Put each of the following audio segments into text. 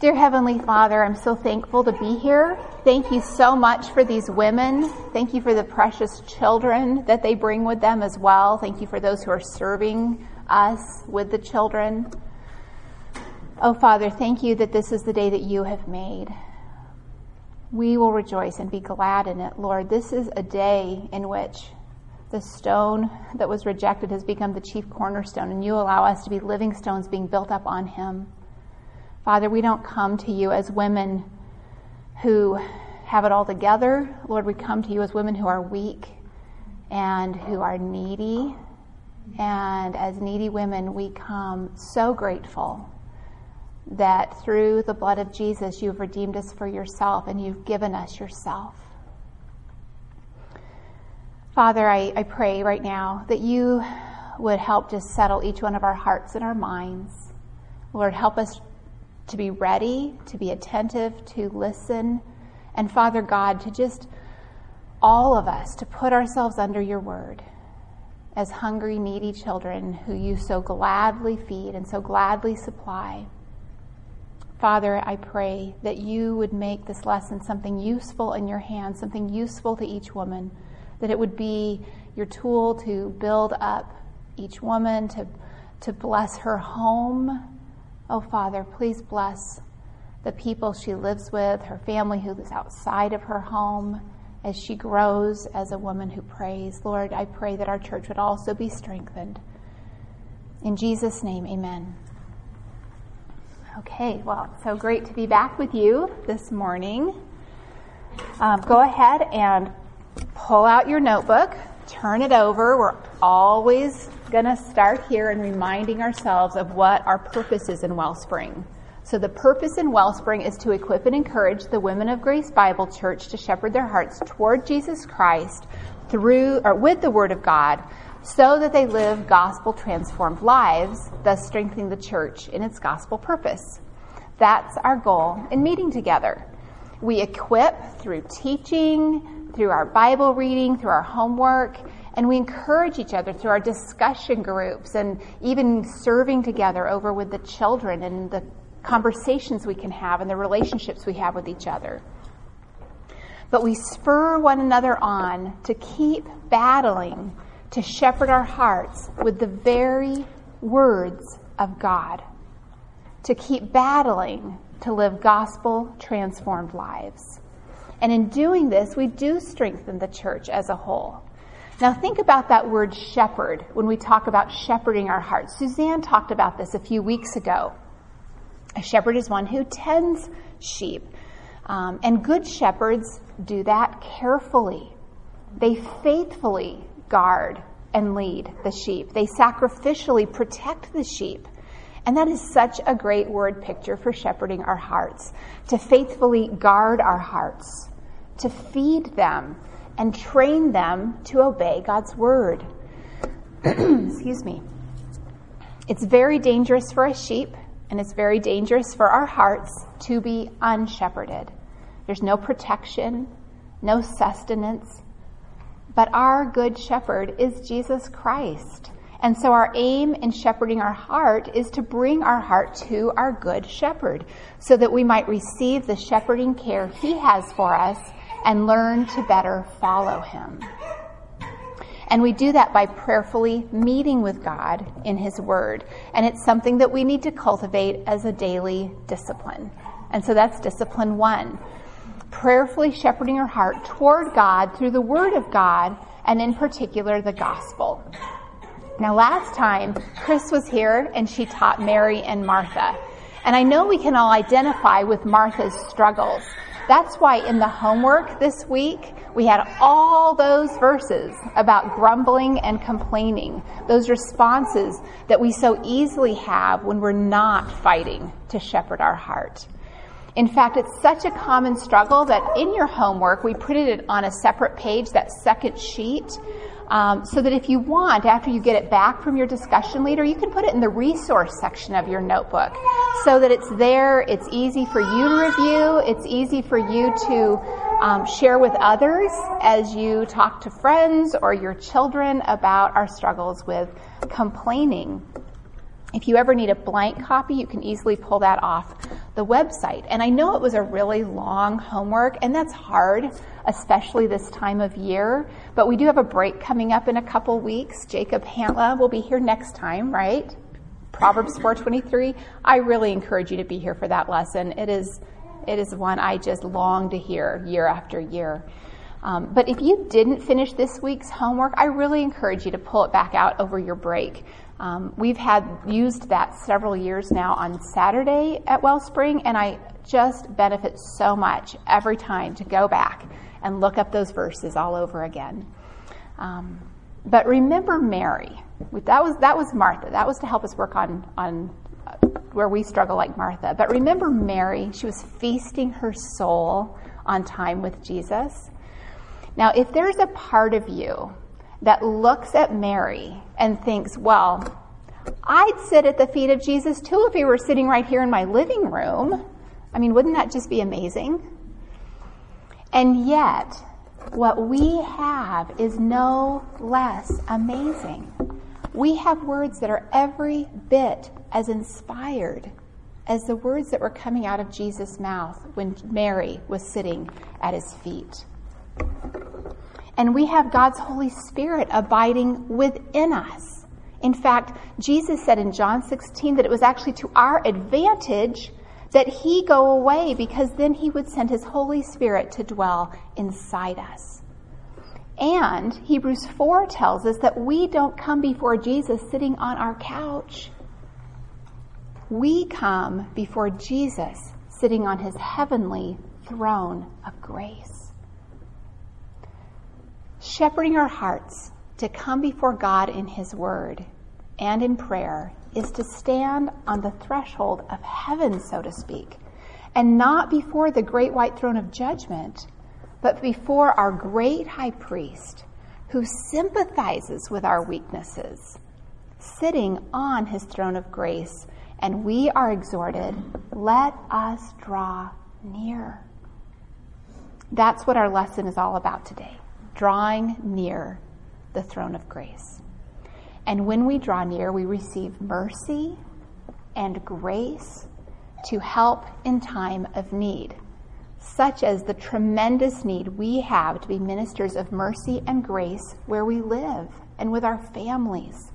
Dear Heavenly Father, I'm so thankful to be here. Thank you so much for these women. Thank you for the precious children that they bring with them as well. Thank you for those who are serving us with the children. Oh, Father, thank you that this is the day that you have made. We will rejoice and be glad in it, Lord. This is a day in which the stone that was rejected has become the chief cornerstone, and you allow us to be living stones being built up on him. Father, we don't come to you as women who have it all together. Lord, we come to you as women who are weak and who are needy. And as needy women, we come so grateful that through the blood of Jesus, you've redeemed us for yourself and you've given us yourself. Father, I, I pray right now that you would help to settle each one of our hearts and our minds. Lord, help us to be ready, to be attentive, to listen, and Father God, to just all of us to put ourselves under your word as hungry, needy children who you so gladly feed and so gladly supply. Father, I pray that you would make this lesson something useful in your hands, something useful to each woman, that it would be your tool to build up each woman, to, to bless her home, Oh, Father, please bless the people she lives with, her family who is outside of her home, as she grows as a woman who prays. Lord, I pray that our church would also be strengthened. In Jesus' name, amen. Okay, well, so great to be back with you this morning. Um, go ahead and pull out your notebook, turn it over. We're always going to start here and reminding ourselves of what our purpose is in Wellspring. So the purpose in Wellspring is to equip and encourage the women of Grace Bible Church to shepherd their hearts toward Jesus Christ through or with the Word of God so that they live gospel transformed lives, thus strengthening the church in its gospel purpose. That's our goal in meeting together. We equip through teaching, through our Bible reading, through our homework, and we encourage each other through our discussion groups and even serving together over with the children and the conversations we can have and the relationships we have with each other. But we spur one another on to keep battling to shepherd our hearts with the very words of God, to keep battling to live gospel transformed lives. And in doing this, we do strengthen the church as a whole. Now think about that word shepherd when we talk about shepherding our hearts. Suzanne talked about this a few weeks ago. A shepherd is one who tends sheep. Um, and good shepherds do that carefully. They faithfully guard and lead the sheep. They sacrificially protect the sheep. And that is such a great word picture for shepherding our hearts. To faithfully guard our hearts, to feed them, and train them to obey God's word. Excuse me. It's very dangerous for a sheep, and it's very dangerous for our hearts to be unshepherded. There's no protection, no sustenance, but our good shepherd is Jesus Christ. And so our aim in shepherding our heart is to bring our heart to our good shepherd so that we might receive the shepherding care he has for us and learn to better follow Him. And we do that by prayerfully meeting with God in His Word. And it's something that we need to cultivate as a daily discipline. And so that's discipline one. Prayerfully shepherding our heart toward God through the Word of God, and in particular, the Gospel. Now, last time, Chris was here and she taught Mary and Martha. And I know we can all identify with Martha's struggles. That's why in the homework this week, we had all those verses about grumbling and complaining, those responses that we so easily have when we're not fighting to shepherd our heart. In fact, it's such a common struggle that in your homework, we put it on a separate page, that second sheet, um, so that if you want, after you get it back from your discussion leader, you can put it in the resource section of your notebook so that it's there, it's easy for you to review, it's easy for you to um, share with others as you talk to friends or your children about our struggles with complaining. If you ever need a blank copy, you can easily pull that off the website. And I know it was a really long homework, and that's hard, especially this time of year. But we do have a break coming up in a couple weeks. Jacob Hantla will be here next time, right? Proverbs 4:23. I really encourage you to be here for that lesson. It is it is one I just long to hear year after year. Um, but if you didn't finish this week's homework, I really encourage you to pull it back out over your break. Um, we've had used that several years now on Saturday at Wellspring, and I just benefit so much every time to go back and look up those verses all over again. Um, but remember Mary. That was that was Martha. That was to help us work on on uh, where we struggle like Martha. But remember Mary. She was feasting her soul on time with Jesus. Now, if there's a part of you that looks at Mary and thinks, well, I'd sit at the feet of Jesus too if he were sitting right here in my living room. I mean, wouldn't that just be amazing? And yet, what we have is no less amazing. We have words that are every bit as inspired as the words that were coming out of Jesus' mouth when Mary was sitting at his feet. And we have God's Holy Spirit abiding within us. In fact, Jesus said in John 16 that it was actually to our advantage that he go away because then he would send his Holy Spirit to dwell inside us. And Hebrews 4 tells us that we don't come before Jesus sitting on our couch. We come before Jesus sitting on his heavenly throne of grace shepherding our hearts to come before God in His Word and in prayer is to stand on the threshold of heaven, so to speak, and not before the great white throne of judgment, but before our great high priest who sympathizes with our weaknesses, sitting on his throne of grace. And we are exhorted, let us draw near. That's what our lesson is all about today drawing near the throne of grace. And when we draw near, we receive mercy and grace to help in time of need, such as the tremendous need we have to be ministers of mercy and grace where we live and with our families.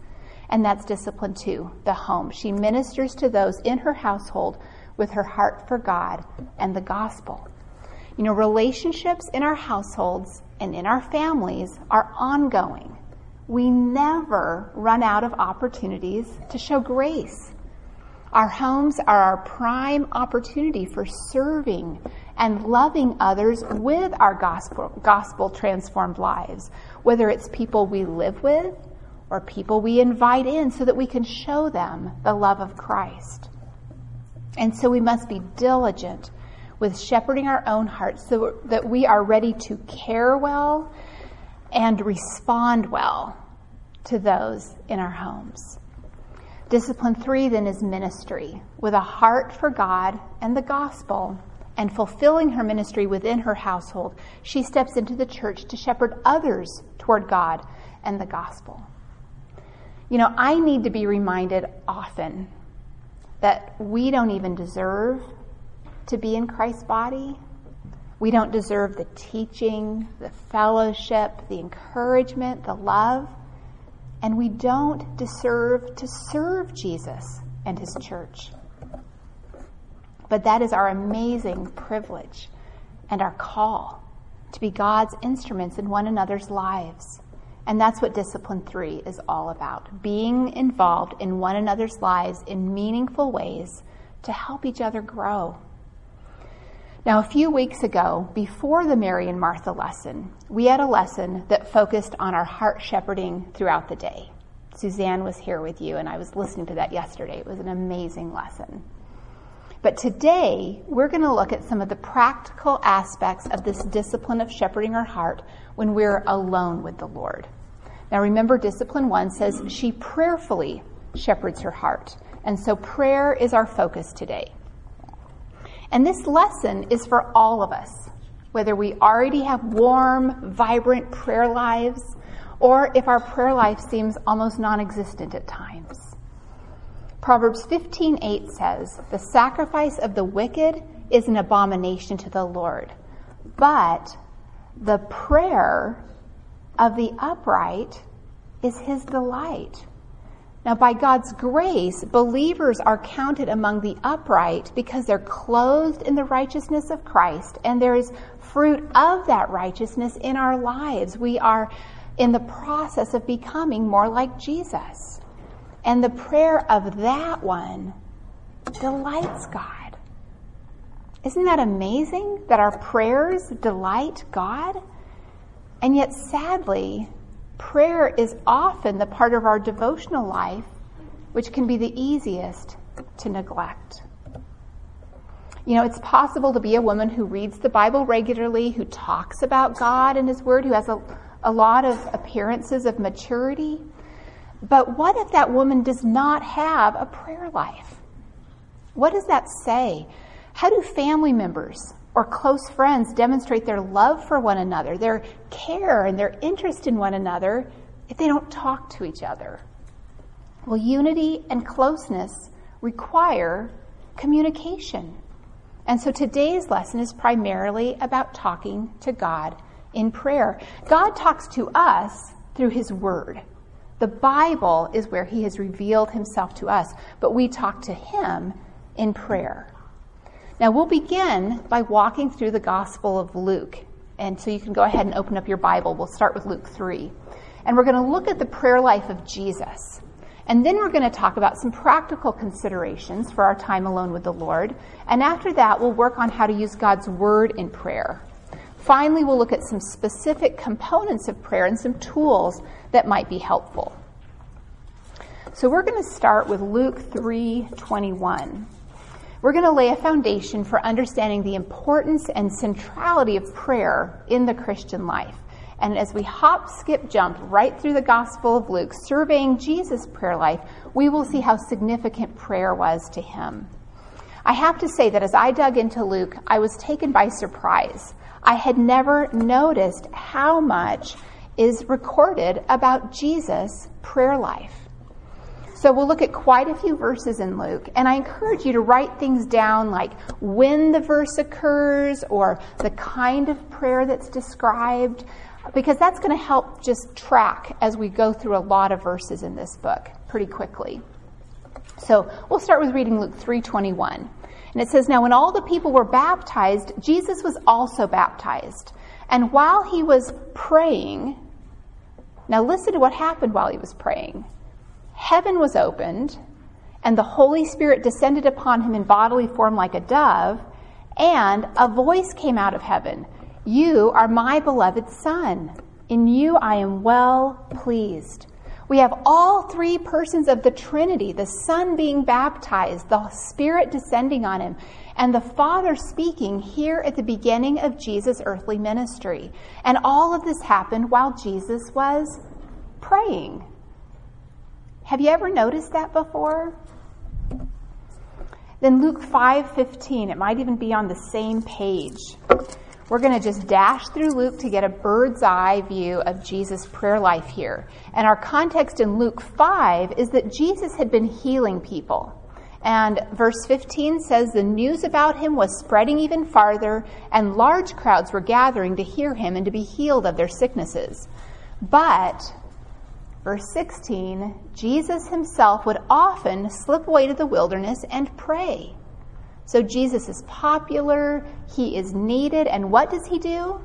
And that's discipline two, the home. She ministers to those in her household with her heart for God and the gospel. You know, relationships in our households and in our families are ongoing. We never run out of opportunities to show grace. Our homes are our prime opportunity for serving and loving others with our gospel, gospel transformed lives, whether it's people we live with or people we invite in so that we can show them the love of Christ. And so we must be diligent with shepherding our own hearts so that we are ready to care well and respond well to those in our homes. Discipline three then is ministry with a heart for God and the gospel and fulfilling her ministry within her household. She steps into the church to shepherd others toward God and the gospel. You know, I need to be reminded often that we don't even deserve to be in Christ's body. We don't deserve the teaching, the fellowship, the encouragement, the love, and we don't deserve to serve Jesus and his church. But that is our amazing privilege and our call to be God's instruments in one another's lives. And that's what Discipline 3 is all about being involved in one another's lives in meaningful ways to help each other grow. Now, a few weeks ago, before the Mary and Martha lesson, we had a lesson that focused on our heart shepherding throughout the day. Suzanne was here with you, and I was listening to that yesterday. It was an amazing lesson. But today, we're going to look at some of the practical aspects of this discipline of shepherding our heart when we're alone with the Lord. Now, remember, discipline one says she prayerfully shepherds her heart. And so, prayer is our focus today. And this lesson is for all of us, whether we already have warm, vibrant prayer lives, or if our prayer life seems almost non existent at times. Proverbs 15:8 says, "The sacrifice of the wicked is an abomination to the Lord, but the prayer of the upright is his delight." Now, by God's grace, believers are counted among the upright because they're clothed in the righteousness of Christ, and there is fruit of that righteousness in our lives. We are in the process of becoming more like Jesus. And the prayer of that one delights God. Isn't that amazing that our prayers delight God? And yet, sadly, prayer is often the part of our devotional life which can be the easiest to neglect. You know, it's possible to be a woman who reads the Bible regularly, who talks about God and His Word, who has a, a lot of appearances of maturity, but what if that woman does not have a prayer life? What does that say? How do family members or close friends demonstrate their love for one another, their care and their interest in one another if they don't talk to each other? Well, unity and closeness require communication. And so today's lesson is primarily about talking to God in prayer. God talks to us through His Word. The Bible is where he has revealed himself to us, but we talk to him in prayer. Now, we'll begin by walking through the Gospel of Luke. And so you can go ahead and open up your Bible. We'll start with Luke 3. And we're going to look at the prayer life of Jesus. And then we're going to talk about some practical considerations for our time alone with the Lord. And after that, we'll work on how to use God's Word in prayer. Finally, we'll look at some specific components of prayer and some tools that might be helpful. So we're going to start with Luke 3:21. We're going to lay a foundation for understanding the importance and centrality of prayer in the Christian life. And as we hop, skip, jump right through the Gospel of Luke, surveying Jesus' prayer life, we will see how significant prayer was to him. I have to say that as I dug into Luke, I was taken by surprise. I had never noticed how much is recorded about Jesus' prayer life. So we'll look at quite a few verses in Luke, and I encourage you to write things down like when the verse occurs or the kind of prayer that's described, because that's going to help just track as we go through a lot of verses in this book pretty quickly. So we'll start with reading Luke 321. And it says, Now when all the people were baptized, Jesus was also baptized. And while he was praying, now listen to what happened while he was praying. Heaven was opened, and the Holy Spirit descended upon him in bodily form like a dove, and a voice came out of heaven You are my beloved Son. In you I am well pleased. We have all three persons of the Trinity the Son being baptized, the Spirit descending on him, and the Father speaking here at the beginning of Jesus' earthly ministry. And all of this happened while Jesus was praying. Have you ever noticed that before? Then Luke 5:15, it might even be on the same page. We're going to just dash through Luke to get a bird's eye view of Jesus' prayer life here. And our context in Luke 5 is that Jesus had been healing people. And verse 15 says the news about him was spreading even farther, and large crowds were gathering to hear him and to be healed of their sicknesses. But, verse 16, Jesus himself would often slip away to the wilderness and pray. So Jesus is popular, he is needed, and what does he do?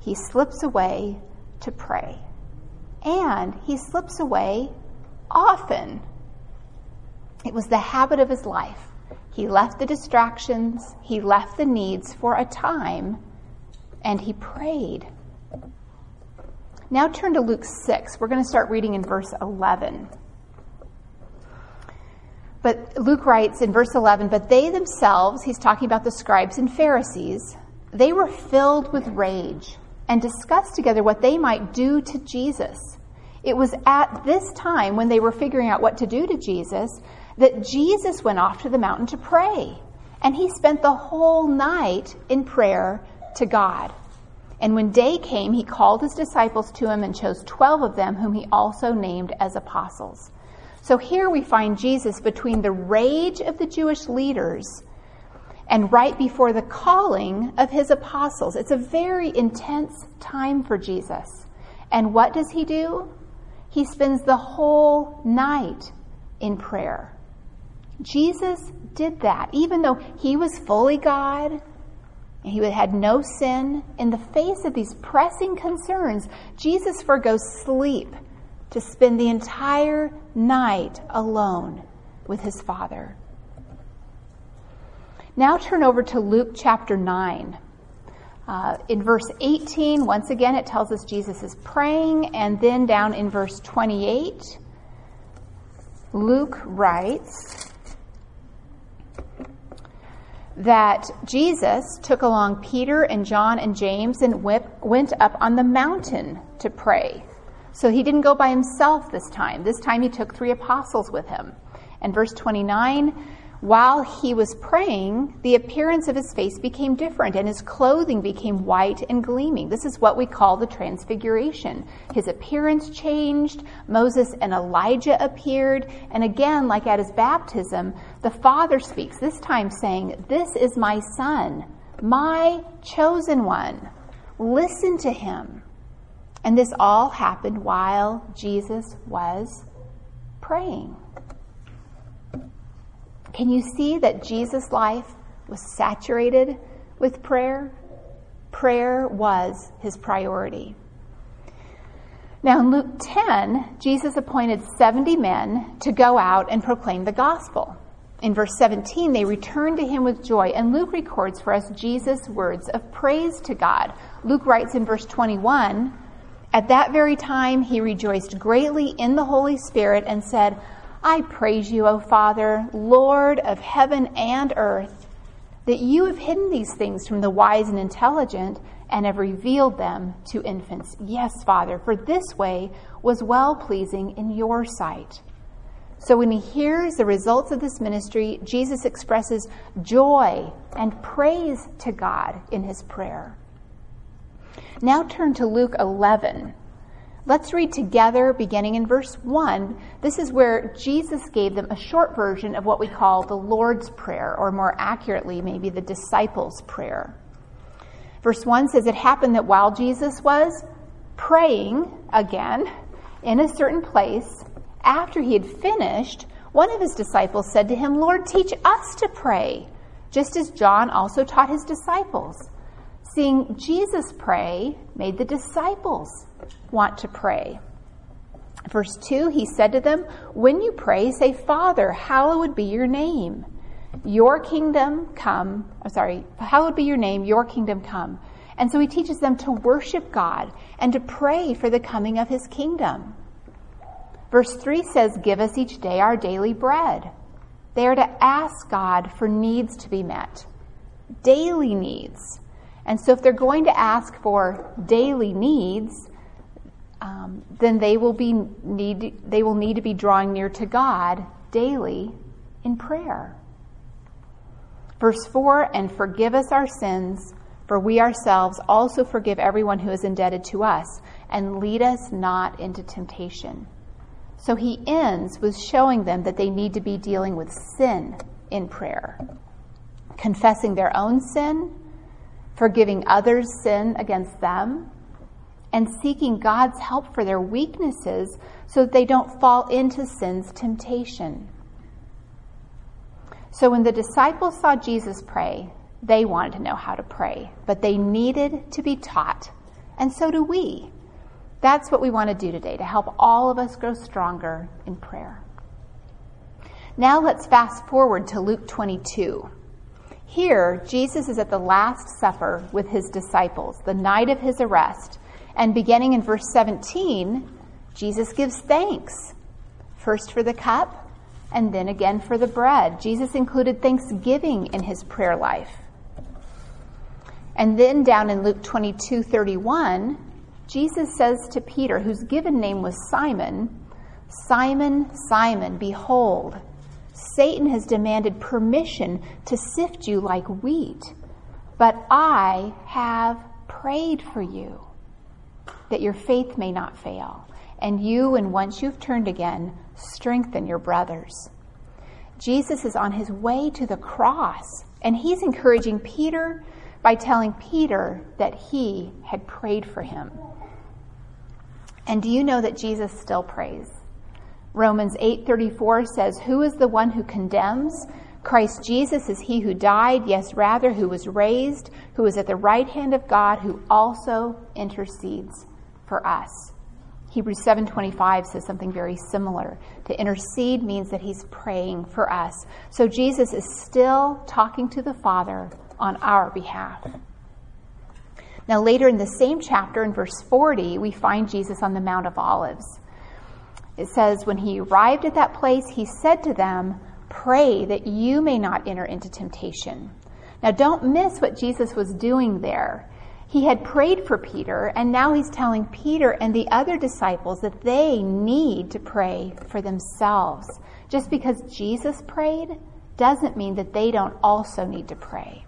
He slips away to pray. And he slips away often. It was the habit of his life. He left the distractions, he left the needs for a time, and he prayed. Now turn to Luke 6. We're going to start reading in verse 11. But Luke writes in verse 11, but they themselves, he's talking about the scribes and Pharisees, they were filled with rage and discussed together what they might do to Jesus. It was at this time when they were figuring out what to do to Jesus that Jesus went off to the mountain to pray. And he spent the whole night in prayer to God. And when day came, he called his disciples to him and chose 12 of them, whom he also named as apostles So here we find Jesus between the rage of the Jewish leaders and right before the calling of his apostles. It's a very intense time for Jesus. And what does he do? He spends the whole night in prayer. Jesus did that, even though he was fully God and he had no sin. In the face of these pressing concerns, Jesus forgoes sleep to spend the entire night alone with his Father. Now turn over to Luke chapter 9. Uh, in verse 18, once again, it tells us Jesus is praying, and then down in verse 28, Luke writes that Jesus took along Peter and John and James and went up on the mountain to pray. So he didn't go by himself this time. This time he took three apostles with him. And verse 29 while he was praying, the appearance of his face became different and his clothing became white and gleaming. This is what we call the transfiguration. His appearance changed. Moses and Elijah appeared. And again, like at his baptism, the Father speaks, this time saying, This is my Son, my chosen one. Listen to him. And this all happened while Jesus was praying. Can you see that Jesus' life was saturated with prayer? Prayer was his priority. Now, in Luke 10, Jesus appointed 70 men to go out and proclaim the gospel. In verse 17, they returned to him with joy, and Luke records for us Jesus' words of praise to God. Luke writes in verse 21 At that very time, he rejoiced greatly in the Holy Spirit and said, I praise you, O Father, Lord of heaven and earth, that you have hidden these things from the wise and intelligent and have revealed them to infants. Yes, Father, for this way was well pleasing in your sight. So when he hears the results of this ministry, Jesus expresses joy and praise to God in his prayer. Now turn to Luke 11. Let's read together, beginning in verse 1. This is where Jesus gave them a short version of what we call the Lord's Prayer, or more accurately, maybe the disciples' prayer. Verse 1 says, It happened that while Jesus was praying again in a certain place, after he had finished, one of his disciples said to him, Lord, teach us to pray, just as John also taught his disciples. Seeing Jesus pray made the disciples want to pray. Verse 2, he said to them, When you pray, say, Father, hallowed be your name. Your kingdom come. I'm sorry, hallowed be your name, your kingdom come. And so he teaches them to worship God and to pray for the coming of his kingdom. Verse 3 says, Give us each day our daily bread. They are to ask God for needs to be met, daily needs. And so if they're going to ask for daily needs, um, then they will be need they will need to be drawing near to God daily in prayer. Verse 4 and forgive us our sins for we ourselves also forgive everyone who is indebted to us and lead us not into temptation. So he ends with showing them that they need to be dealing with sin in prayer, confessing their own sin forgiving others' sin against them, and seeking God's help for their weaknesses so that they don't fall into sin's temptation. So when the disciples saw Jesus pray, they wanted to know how to pray, but they needed to be taught. And so do we. That's what we want to do today to help all of us grow stronger in prayer. Now let's fast forward to Luke 22. Here, Jesus is at the Last Supper with his disciples, the night of his arrest. And beginning in verse 17, Jesus gives thanks. First for the cup, and then again for the bread. Jesus included thanksgiving in his prayer life. And then down in Luke 22 31, Jesus says to Peter, whose given name was Simon, Simon, Simon, behold, Satan has demanded permission to sift you like wheat, but I have prayed for you that your faith may not fail. And you, and once you've turned again, strengthen your brothers. Jesus is on his way to the cross, and he's encouraging Peter by telling Peter that he had prayed for him. And do you know that Jesus still prays? Romans 8:34 says, "Who is the one who condemns? Christ Jesus is he who died, yes, rather who was raised, who is at the right hand of God, who also intercedes for us." Hebrews 7:25 says something very similar. To intercede means that he's praying for us. So Jesus is still talking to the Father on our behalf. Now later in the same chapter in verse 40, we find Jesus on the Mount of Olives. It says, When he arrived at that place, he said to them, Pray that you may not enter into temptation. Now, don't miss what Jesus was doing there. He had prayed for Peter, and now he's telling Peter and the other disciples that they need to pray for themselves. Just because Jesus prayed doesn't mean that they don't also need to pray.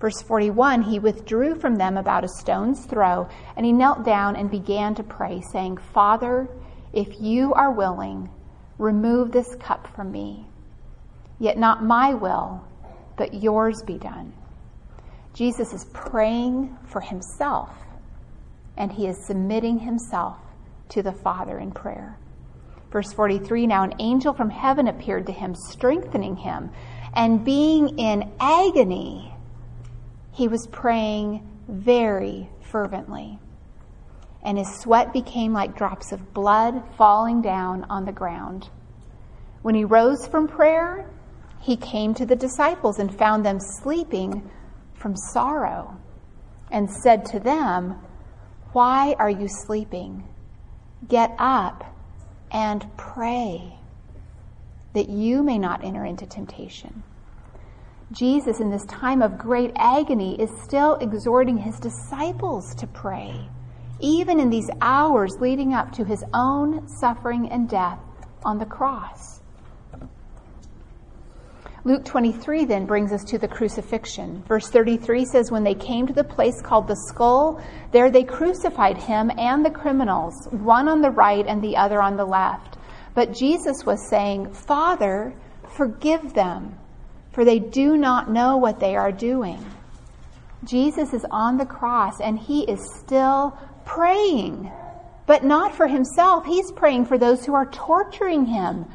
Verse 41 He withdrew from them about a stone's throw, and he knelt down and began to pray, saying, Father, if you are willing, remove this cup from me. Yet not my will, but yours be done. Jesus is praying for himself, and he is submitting himself to the Father in prayer. Verse 43 Now an angel from heaven appeared to him, strengthening him, and being in agony, he was praying very fervently and his sweat became like drops of blood falling down on the ground. When he rose from prayer, he came to the disciples and found them sleeping from sorrow and said to them, Why are you sleeping? Get up and pray that you may not enter into temptation. Jesus, in this time of great agony, is still exhorting his disciples to pray even in these hours leading up to his own suffering and death on the cross. Luke 23 then brings us to the crucifixion. Verse 33 says, When they came to the place called the skull, there they crucified him and the criminals, one on the right and the other on the left. But Jesus was saying, Father, forgive them, for they do not know what they are doing. Jesus is on the cross and he is still praying, but not for himself. He's praying for those who are torturing him,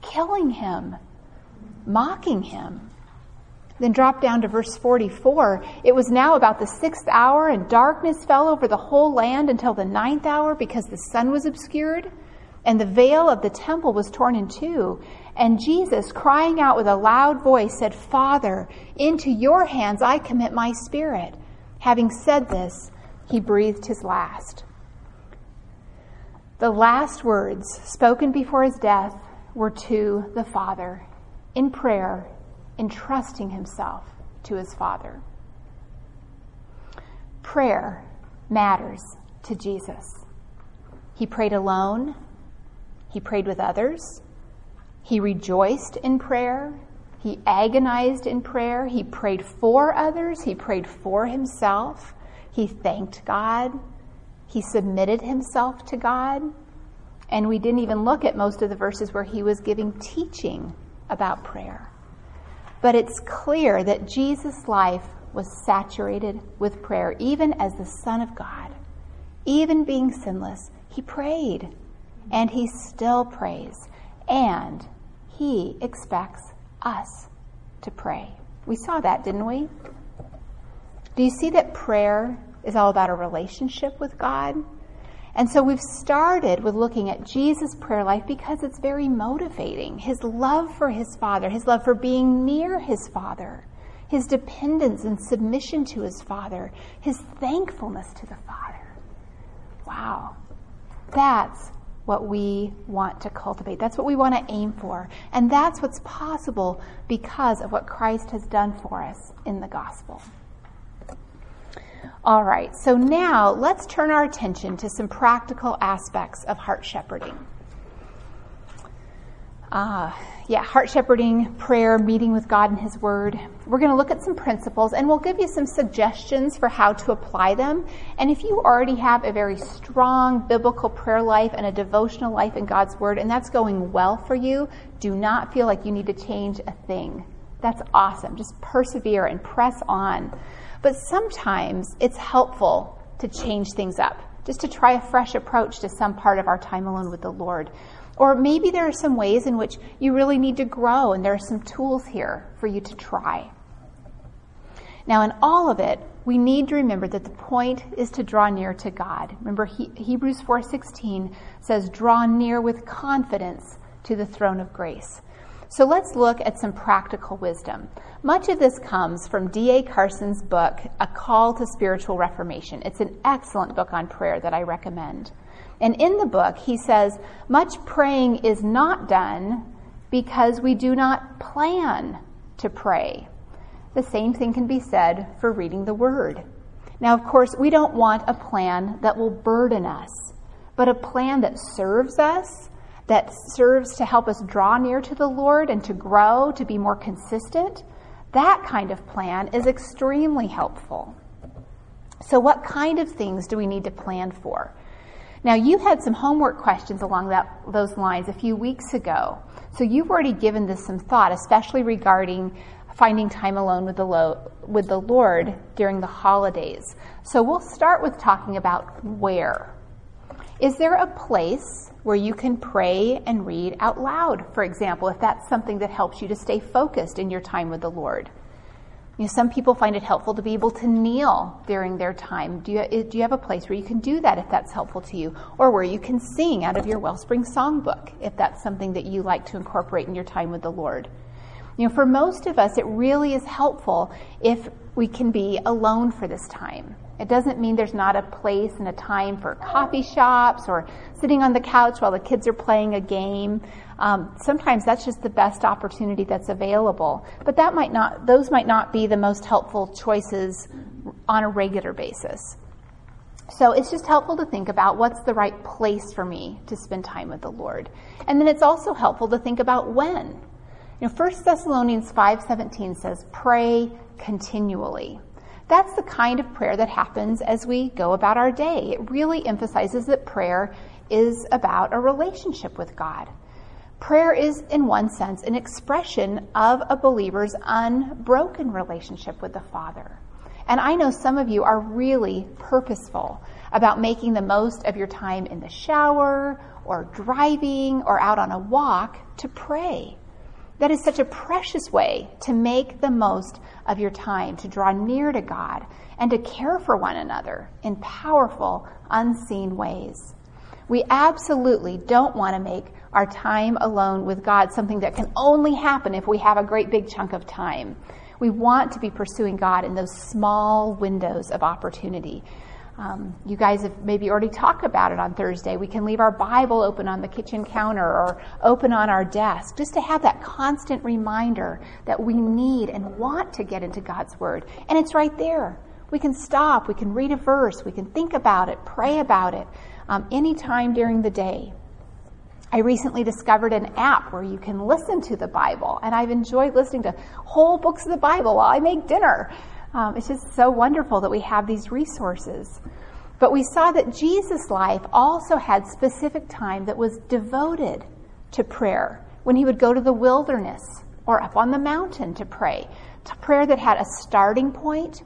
killing him, mocking him. Then drop down to verse 44. It was now about the sixth hour, and darkness fell over the whole land until the ninth hour because the sun was obscured, and the veil of the temple was torn in two. And Jesus, crying out with a loud voice, said, Father, into your hands I commit my spirit. Having said this, he breathed his last. The last words spoken before his death were to the Father in prayer, entrusting himself to his Father. Prayer matters to Jesus. He prayed alone, he prayed with others, he rejoiced in prayer, he agonized in prayer, he prayed for others, he prayed for himself. He thanked God. He submitted himself to God. And we didn't even look at most of the verses where he was giving teaching about prayer. But it's clear that Jesus' life was saturated with prayer, even as the Son of God. Even being sinless, he prayed. And he still prays. And he expects us to pray. We saw that, didn't we? Do you see that prayer is all about a relationship with God? And so we've started with looking at Jesus' prayer life because it's very motivating. His love for his Father, his love for being near his Father, his dependence and submission to his Father, his thankfulness to the Father. Wow. That's what we want to cultivate. That's what we want to aim for. And that's what's possible because of what Christ has done for us in the gospel. All right, so now let's turn our attention to some practical aspects of heart shepherding. uh, yeah, heart shepherding, prayer, meeting with God and His Word. We're going to look at some principles and we'll give you some suggestions for how to apply them. And if you already have a very strong biblical prayer life and a devotional life in God's Word, and that's going well for you, do not feel like you need to change a thing. That's awesome. Just persevere and press on. But sometimes it's helpful to change things up, just to try a fresh approach to some part of our time alone with the Lord. Or maybe there are some ways in which you really need to grow, and there are some tools here for you to try. Now, in all of it, we need to remember that the point is to draw near to God. Remember, he, Hebrews 4:16 says, "Draw near with confidence to the throne of grace." So let's look at some practical wisdom. Much of this comes from D.A. Carson's book, A Call to Spiritual Reformation. It's an excellent book on prayer that I recommend. And in the book, he says, much praying is not done because we do not plan to pray. The same thing can be said for reading the Word. Now, of course, we don't want a plan that will burden us, but a plan that serves us, that serves to help us draw near to the Lord and to grow, to be more consistent. That kind of plan is extremely helpful. So, what kind of things do we need to plan for? Now, you had some homework questions along that, those lines a few weeks ago. So you've already given this some thought, especially regarding finding time alone with the, lo- with the Lord during the holidays. So we'll start with talking about where. Is there a place where you can pray and read out loud, for example, if that's something that helps you to stay focused in your time with the Lord? You know, some people find it helpful to be able to kneel during their time. Do you, eh, do you have a place where you can do that if that's helpful to you? Or where you can sing out of your Wellspring songbook if that's something that you like to incorporate in your time with the Lord? You know, for most of us, it really is helpful if we can be alone for this time. It doesn't mean there's not a place and a time for coffee shops or sitting on the couch while the kids are playing a game. Um, sometimes that's just the best opportunity that's available, but that might not; those might not be the most helpful choices on a regular basis. So it's just helpful to think about what's the right place for me to spend time with the Lord, and then it's also helpful to think about when. You know, 1 Thessalonians 5:17 says, "Pray continually." That's the kind of prayer that happens as we go about our day. It really emphasizes that prayer is about a relationship with God. Prayer is, in one sense, an expression of a believer's unbroken relationship with the Father. And I know some of you are really purposeful about making the most of your time in the shower or driving or out on a walk to pray. That is such a precious way to make the most of your time, to draw near to God and to care for one another in powerful, unseen ways. We absolutely don't want to make our time alone with God something that can only happen if we have a great big chunk of time. We want to be pursuing God in those small windows of opportunity. Um, you guys have maybe already talked about it on Thursday. We can leave our Bible open on the kitchen counter or open on our desk just to have that constant reminder that we need and want to get into God's Word. And it's right there. We can stop, we can read a verse, we can think about it, pray about it um, anytime during the day. I recently discovered an app where you can listen to the Bible, and I've enjoyed listening to whole books of the Bible while I make dinner. Um, it's just so wonderful that we have these resources. But we saw that Jesus' life also had specific time that was devoted to prayer when he would go to the wilderness or up on the mountain to pray, to prayer that had a starting point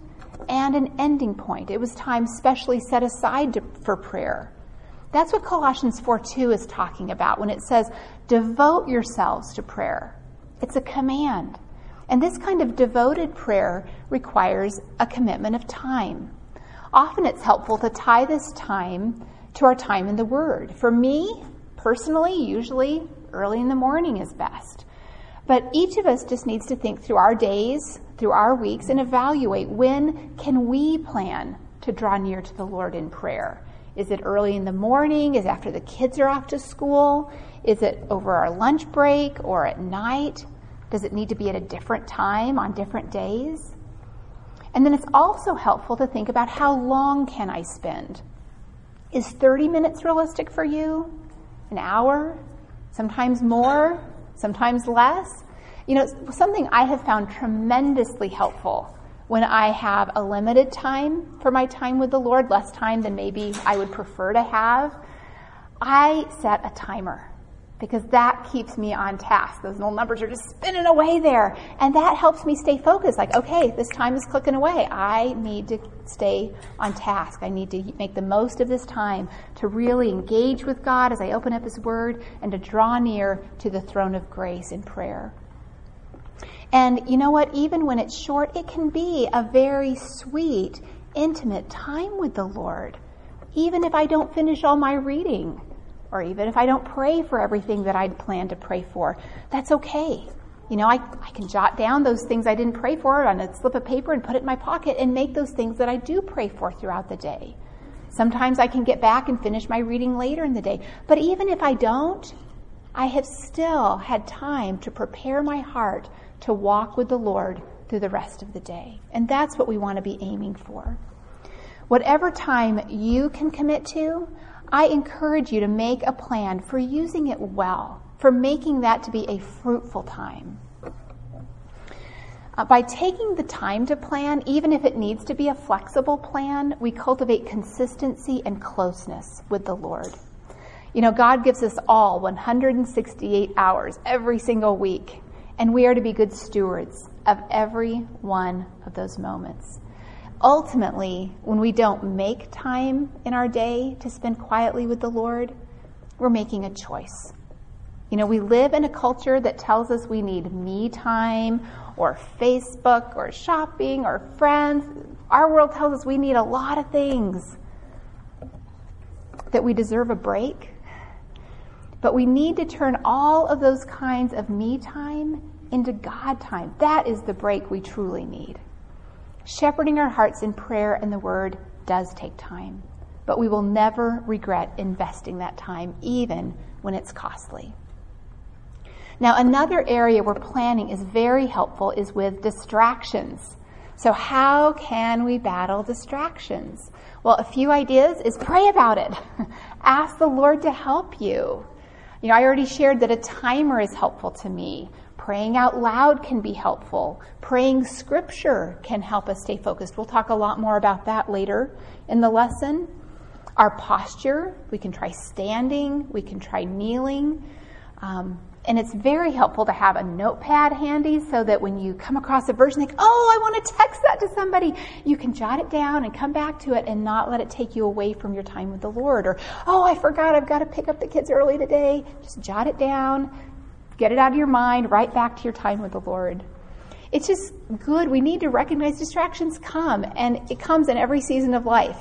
and an ending point. It was time specially set aside to, for prayer. That's what Colossians 4 2 is talking about when it says, devote yourselves to prayer. It's a command. And this kind of devoted prayer requires a commitment of time. Often it's helpful to tie this time to our time in the Word. For me, personally, usually early in the morning is best. But each of us just needs to think through our days, through our weeks, and evaluate when can we plan to draw near to the Lord in prayer. Is it early in the morning? Is it after the kids are off to school? Is it over our lunch break or at night? Does it need to be at a different time on different days? And then it's also helpful to think about how long can I spend? Is 30 minutes realistic for you? An hour? Sometimes more? sometimes less. You know, something I have found tremendously helpful when I have a limited time for my time with the Lord, less time than maybe I would prefer to have, I set a timer because that keeps me on task. Those little numbers are just spinning away there. And that helps me stay focused. Like, okay, this time is clicking away. I need to stay on task. I need to make the most of this time to really engage with God as I open up His Word and to draw near to the throne of grace in prayer. And you know what? Even when it's short, it can be a very sweet, intimate time with the Lord. Even if I don't finish all my reading or even if I don't pray for everything that I'd planned to pray for, that's okay. You know, I, I can jot down those things I didn't pray for on a slip of paper and put it in my pocket and make those things that I do pray for throughout the day. Sometimes I can get back and finish my reading later in the day. But even if I don't, I have still had time to prepare my heart to walk with the Lord through the rest of the day. And that's what we want to be aiming for. Whatever time you can commit to, I encourage you to make a plan for using it well, for making that to be a fruitful time. Uh, by taking the time to plan, even if it needs to be a flexible plan, we cultivate consistency and closeness with the Lord. You know, God gives us all 168 hours every single week, and we are to be good stewards of every one of those moments ultimately, when we don't make time in our day to spend quietly with the Lord, we're making a choice. You know, we live in a culture that tells us we need me time or Facebook or shopping or friends. Our world tells us we need a lot of things, that we deserve a break. But we need to turn all of those kinds of me time into God time. That is the break we truly need. Shepherding our hearts in prayer and the word does take time, but we will never regret investing that time, even when it's costly. Now, another area where planning is very helpful is with distractions. So, how can we battle distractions? Well, a few ideas is pray about it. Ask the Lord to help you. You know, I already shared that a timer is helpful to me. Praying out loud can be helpful. Praying scripture can help us stay focused. We'll talk a lot more about that later in the lesson. Our posture, we can try standing, we can try kneeling. Um, and it's very helpful to have a notepad handy so that when you come across a verse and think, oh, I want to text that to somebody, you can jot it down and come back to it and not let it take you away from your time with the Lord. Or, oh, I forgot I've got to pick up the kids early today. Just jot it down, Get it out of your mind, right back to your time with the Lord. It's just good. We need to recognize distractions come, and it comes in every season of life.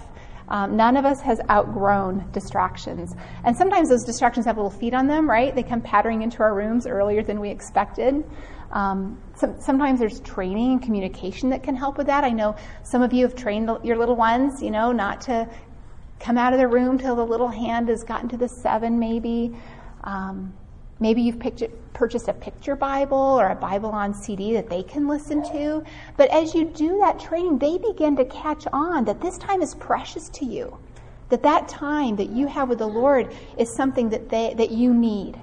Um, none of us has outgrown distractions. And sometimes those distractions have little feet on them, right? They come pattering into our rooms earlier than we expected. Um, some, sometimes there's training and communication that can help with that. I know some of you have trained your little ones, you know, not to come out of the room till the little hand has gotten to the seven, maybe. Um, Maybe you've purchased a picture Bible or a Bible on CD that they can listen to. But as you do that training, they begin to catch on that this time is precious to you. That that time that you have with the Lord is something that they, that you need.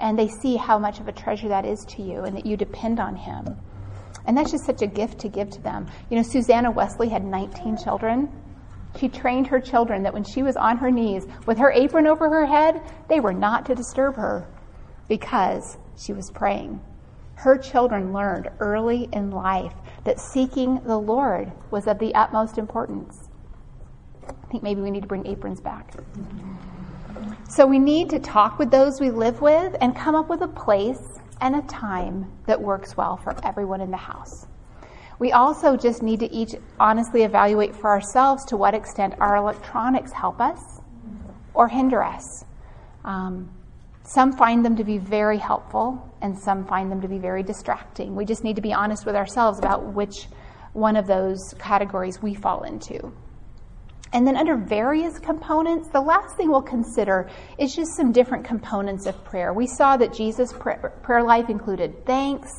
And they see how much of a treasure that is to you and that you depend on Him. And that's just such a gift to give to them. You know, Susanna Wesley had 19 children. She trained her children that when she was on her knees with her apron over her head, they were not to disturb her because she was praying. Her children learned early in life that seeking the Lord was of the utmost importance. I think maybe we need to bring aprons back. So we need to talk with those we live with and come up with a place and a time that works well for everyone in the house. We also just need to each honestly evaluate for ourselves to what extent our electronics help us or hinder us. Um, some find them to be very helpful, and some find them to be very distracting. We just need to be honest with ourselves about which one of those categories we fall into. And then, under various components, the last thing we'll consider is just some different components of prayer. We saw that Jesus' prayer life included thanks,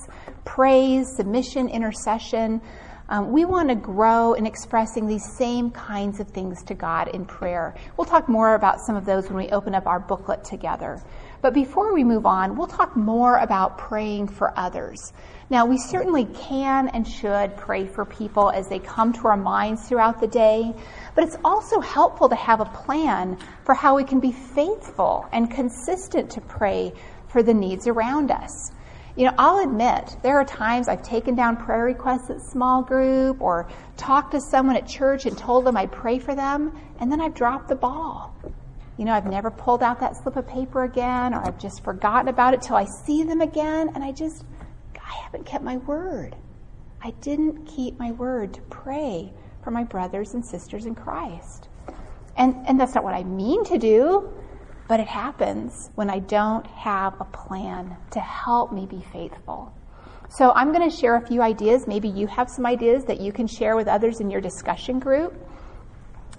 praise, submission, intercession. Um, we want to grow in expressing these same kinds of things to God in prayer. We'll talk more about some of those when we open up our booklet together. But before we move on, we'll talk more about praying for others. Now, we certainly can and should pray for people as they come to our minds throughout the day, but it's also helpful to have a plan for how we can be faithful and consistent to pray for the needs around us. You know, I'll admit there are times I've taken down prayer requests at small group or talked to someone at church and told them I'd pray for them, and then I've dropped the ball. You know, I've never pulled out that slip of paper again, or I've just forgotten about it till I see them again, and I just I haven't kept my word. I didn't keep my word to pray for my brothers and sisters in Christ. And, and that's not what I mean to do, but it happens when I don't have a plan to help me be faithful. So I'm going to share a few ideas. Maybe you have some ideas that you can share with others in your discussion group.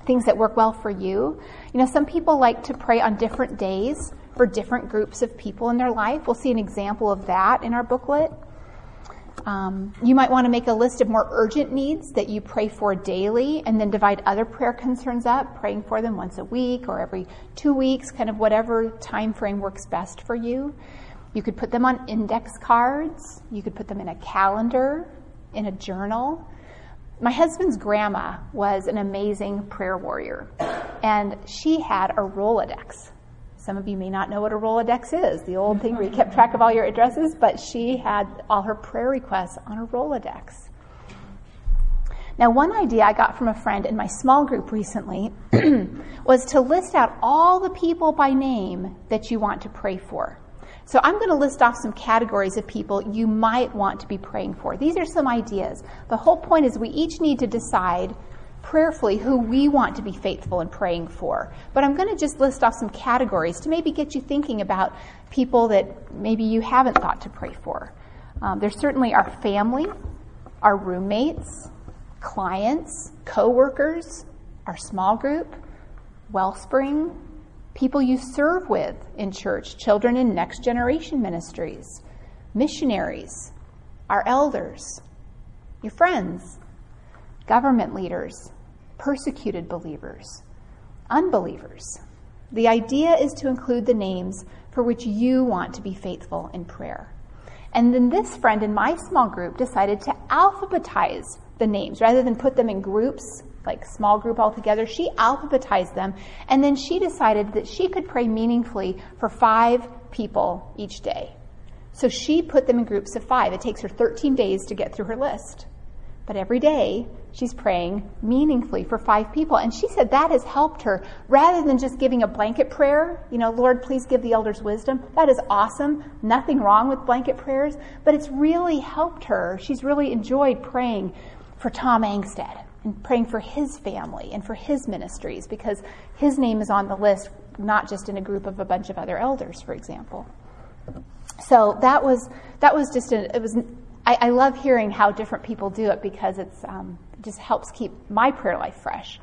Things that work well for you. You know, some people like to pray on different days for different groups of people in their life. We'll see an example of that in our booklet. Um, you might want to make a list of more urgent needs that you pray for daily and then divide other prayer concerns up, praying for them once a week or every two weeks, kind of whatever time frame works best for you. You could put them on index cards. You could put them in a calendar, in a journal. My husband's grandma was an amazing prayer warrior, and she had a Rolodex some of you may not know what a Rolodex is, the old thing where you kept track of all your addresses, but she had all her prayer requests on a Rolodex. Now, one idea I got from a friend in my small group recently was to list out all the people by name that you want to pray for. So I'm going to list off some categories of people you might want to be praying for. These are some ideas. The whole point is we each need to decide prayerfully who we want to be faithful in praying for. But I'm going to just list off some categories to maybe get you thinking about people that maybe you haven't thought to pray for. Um, there's certainly our family, our roommates, clients, coworkers, our small group, Wellspring, people you serve with in church, children in next generation ministries, missionaries, our elders, your friends, government leaders, persecuted believers, unbelievers. The idea is to include the names for which you want to be faithful in prayer. And then this friend in my small group decided to alphabetize the names rather than put them in groups, like small group altogether. She alphabetized them, and then she decided that she could pray meaningfully for five people each day. So she put them in groups of five. It takes her 13 days to get through her list. But every day, she's praying meaningfully for five people. And she said that has helped her rather than just giving a blanket prayer, you know, Lord, please give the elders wisdom. That is awesome. Nothing wrong with blanket prayers, but it's really helped her. She's really enjoyed praying for Tom Angstead praying for his family and for his ministries because his name is on the list, not just in a group of a bunch of other elders, for example. So that was that was just a, it was I, I, love hearing how different people do it because it's um, it just helps keep my prayer life fresh.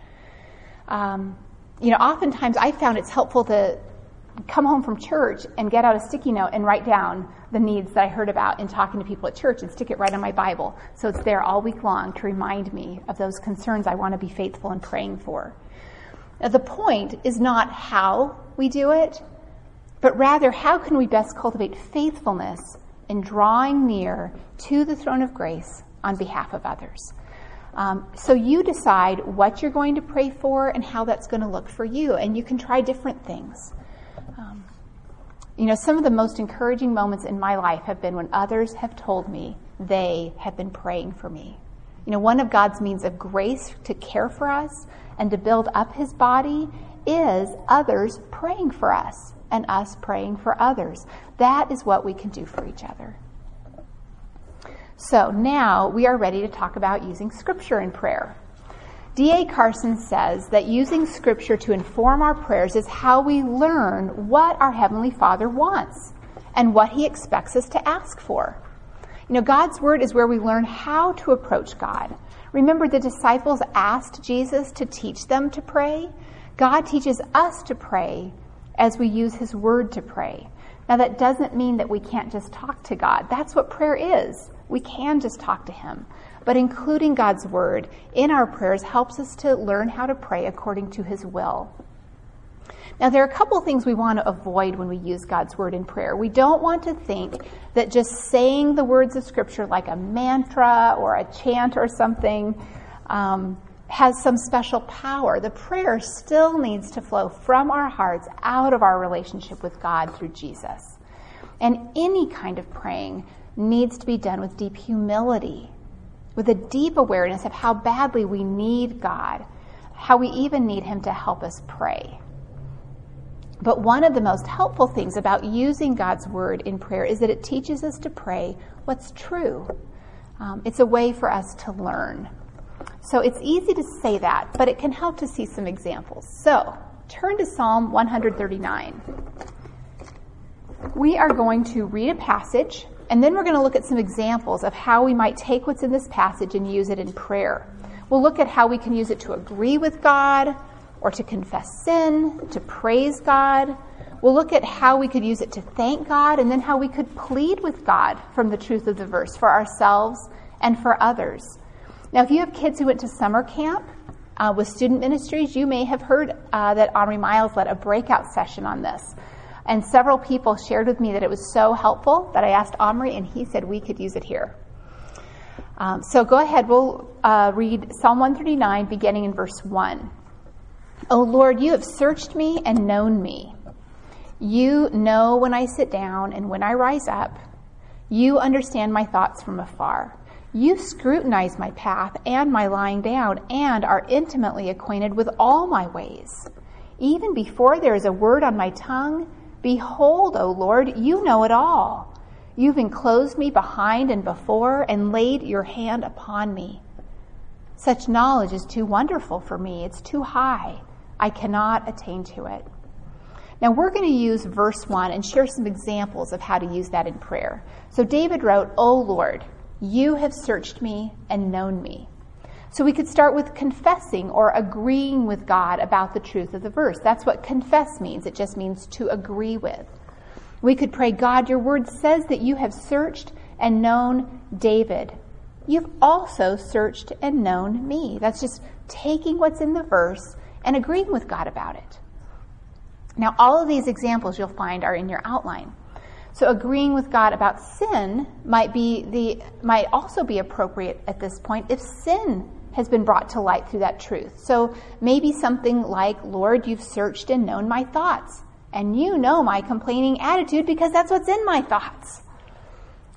Um, you know, oftentimes I found it's helpful to come home from church and get out a sticky note and write down the needs that I heard about in talking to people at church and stick it right on my Bible. So it's there all week long to remind me of those concerns I want to be faithful in praying for. Now, the point is not how we do it, but rather how can we best cultivate faithfulness in drawing near to the throne of grace on behalf of others. Um, so you decide what you're going to pray for and how that's going to look for you, and you can try different things. You know, some of the most encouraging moments in my life have been when others have told me they have been praying for me. You know, one of God's means of grace to care for us and to build up his body is others praying for us and us praying for others. That is what we can do for each other. So now we are ready to talk about using Scripture in prayer. D.A. Carson says that using Scripture to inform our prayers is how we learn what our Heavenly Father wants and what He expects us to ask for. You know, God's Word is where we learn how to approach God. Remember, the disciples asked Jesus to teach them to pray. God teaches us to pray as we use His Word to pray. Now, that doesn't mean that we can't just talk to God. That's what prayer is. We can just talk to Him. But including God's word in our prayers helps us to learn how to pray according to his will. Now, there are a couple of things we want to avoid when we use God's word in prayer. We don't want to think that just saying the words of Scripture like a mantra or a chant or something um, has some special power. The prayer still needs to flow from our hearts out of our relationship with God through Jesus. And any kind of praying needs to be done with deep humility, with a deep awareness of how badly we need God, how we even need Him to help us pray. But one of the most helpful things about using God's word in prayer is that it teaches us to pray what's true. Um, it's a way for us to learn. So it's easy to say that, but it can help to see some examples. So turn to Psalm 139. We are going to read a passage, and then we're going to look at some examples of how we might take what's in this passage and use it in prayer. We'll look at how we can use it to agree with God, or to confess sin, to praise God. We'll look at how we could use it to thank God and then how we could plead with God from the truth of the verse for ourselves and for others. Now, if you have kids who went to summer camp uh, with student ministries, you may have heard uh, that Omri Miles led a breakout session on this. And several people shared with me that it was so helpful that I asked Omri, and he said we could use it here. Um, so go ahead, we'll uh, read Psalm 139, beginning in verse 1. O Lord, you have searched me and known me. You know when I sit down and when I rise up. You understand my thoughts from afar. You scrutinize my path and my lying down and are intimately acquainted with all my ways. Even before there is a word on my tongue, behold, O Lord, you know it all. You've enclosed me behind and before and laid your hand upon me. Such knowledge is too wonderful for me. It's too high. I cannot attain to it. Now we're going to use verse 1 and share some examples of how to use that in prayer. So David wrote, O Lord, you have searched me and known me. So we could start with confessing or agreeing with God about the truth of the verse. That's what confess means. It just means to agree with. We could pray, God, your word says that you have searched and known David. You've also searched and known me. That's just taking what's in the verse and agreeing with God about it. Now, all of these examples you'll find are in your outline. So agreeing with God about sin might be the might also be appropriate at this point if sin has been brought to light through that truth. So maybe something like, Lord, you've searched and known my thoughts, and you know my complaining attitude because that's what's in my thoughts.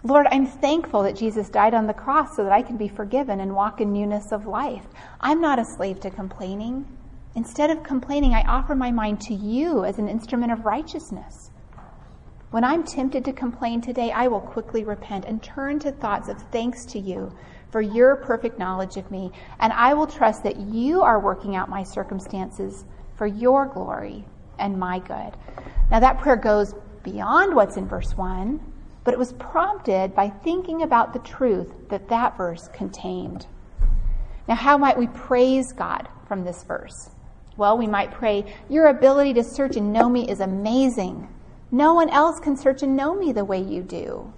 Lord, I'm thankful that Jesus died on the cross so that I can be forgiven and walk in newness of life. I'm not a slave to complaining. Instead of complaining, I offer my mind to you as an instrument of righteousness. When I'm tempted to complain today, I will quickly repent and turn to thoughts of thanks to you for your perfect knowledge of me, and I will trust that you are working out my circumstances for your glory and my good. Now, that prayer goes beyond what's in verse 1, but it was prompted by thinking about the truth that that verse contained. Now, how might we praise God from this verse? Well, we might pray, Your ability to search and know me is amazing. No one else can search and know me the way you do.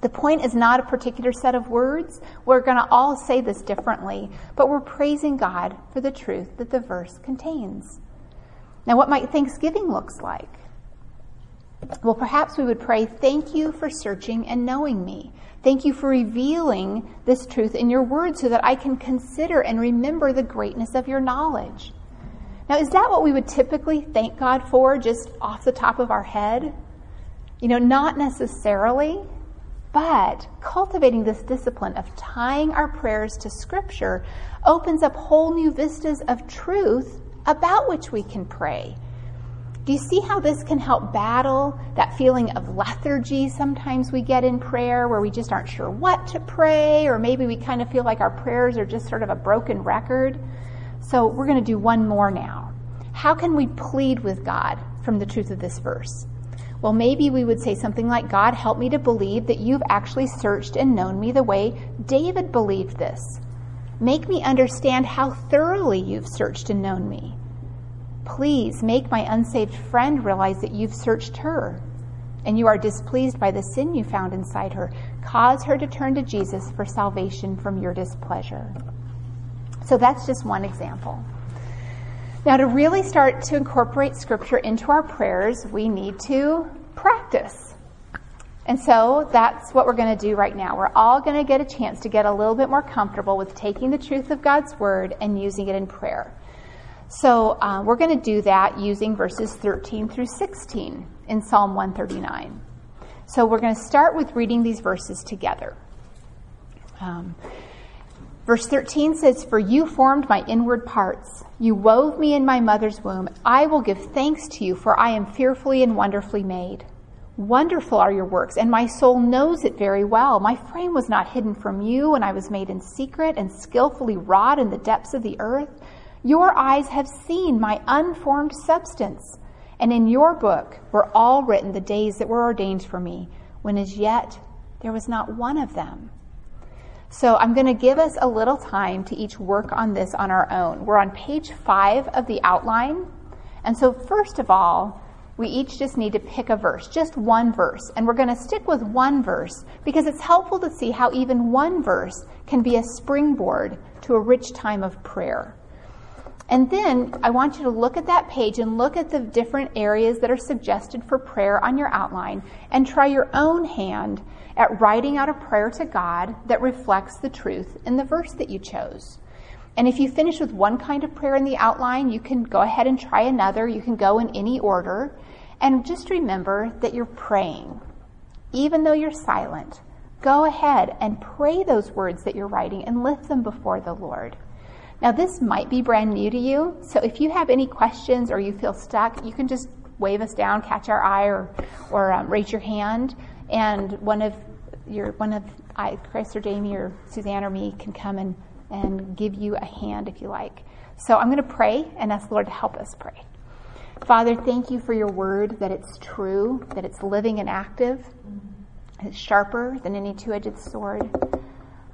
The point is not a particular set of words. We're going to all say this differently, but we're praising God for the truth that the verse contains. Now, what might Thanksgiving looks like? Well, perhaps we would pray, Thank you for searching and knowing me. Thank you for revealing this truth in your word so that I can consider and remember the greatness of your knowledge. Now, is that what we would typically thank God for just off the top of our head? You know, not necessarily, but cultivating this discipline of tying our prayers to Scripture opens up whole new vistas of truth about which we can pray do you see how this can help battle that feeling of lethargy sometimes we get in prayer where we just aren't sure what to pray, or maybe we kind of feel like our prayers are just sort of a broken record? So we're going to do one more now. How can we plead with God from the truth of this verse? Well, maybe we would say something like, God, help me to believe that you've actually searched and known me the way David believed this. Make me understand how thoroughly you've searched and known me. Please make my unsaved friend realize that you've searched her and you are displeased by the sin you found inside her. Cause her to turn to Jesus for salvation from your displeasure. So that's just one example. Now, to really start to incorporate Scripture into our prayers, we need to practice. And so that's what we're going to do right now. We're all going to get a chance to get a little bit more comfortable with taking the truth of God's Word and using it in prayer. So uh, we're going to do that using verses 13 through 16 in Psalm 139. So we're going to start with reading these verses together. Um, verse 13 says, For you formed my inward parts. You wove me in my mother's womb. I will give thanks to you, for I am fearfully and wonderfully made. Wonderful are your works, and my soul knows it very well. My frame was not hidden from you when I was made in secret and skillfully wrought in the depths of the earth. Your eyes have seen my unformed substance, and in your book were all written the days that were ordained for me, when as yet there was not one of them. So I'm going to give us a little time to each work on this on our own. We're on page five of the outline. And so, first of all, we each just need to pick a verse, just one verse. And we're going to stick with one verse because it's helpful to see how even one verse can be a springboard to a rich time of prayer. And then I want you to look at that page and look at the different areas that are suggested for prayer on your outline and try your own hand at writing out a prayer to God that reflects the truth in the verse that you chose. And if you finish with one kind of prayer in the outline, you can go ahead and try another. You can go in any order. And just remember that you're praying. Even though you're silent, go ahead and pray those words that you're writing and lift them before the Lord. Now, this might be brand new to you, so if you have any questions or you feel stuck, you can just wave us down, catch our eye, or, or um, raise your hand, and one of your one of I, Chris or Jamie or Suzanne or me can come and, and give you a hand if you like. So I'm going to pray and ask the Lord to help us pray. Father, thank you for your word that it's true, that it's living and active, it's sharper than any two edged sword.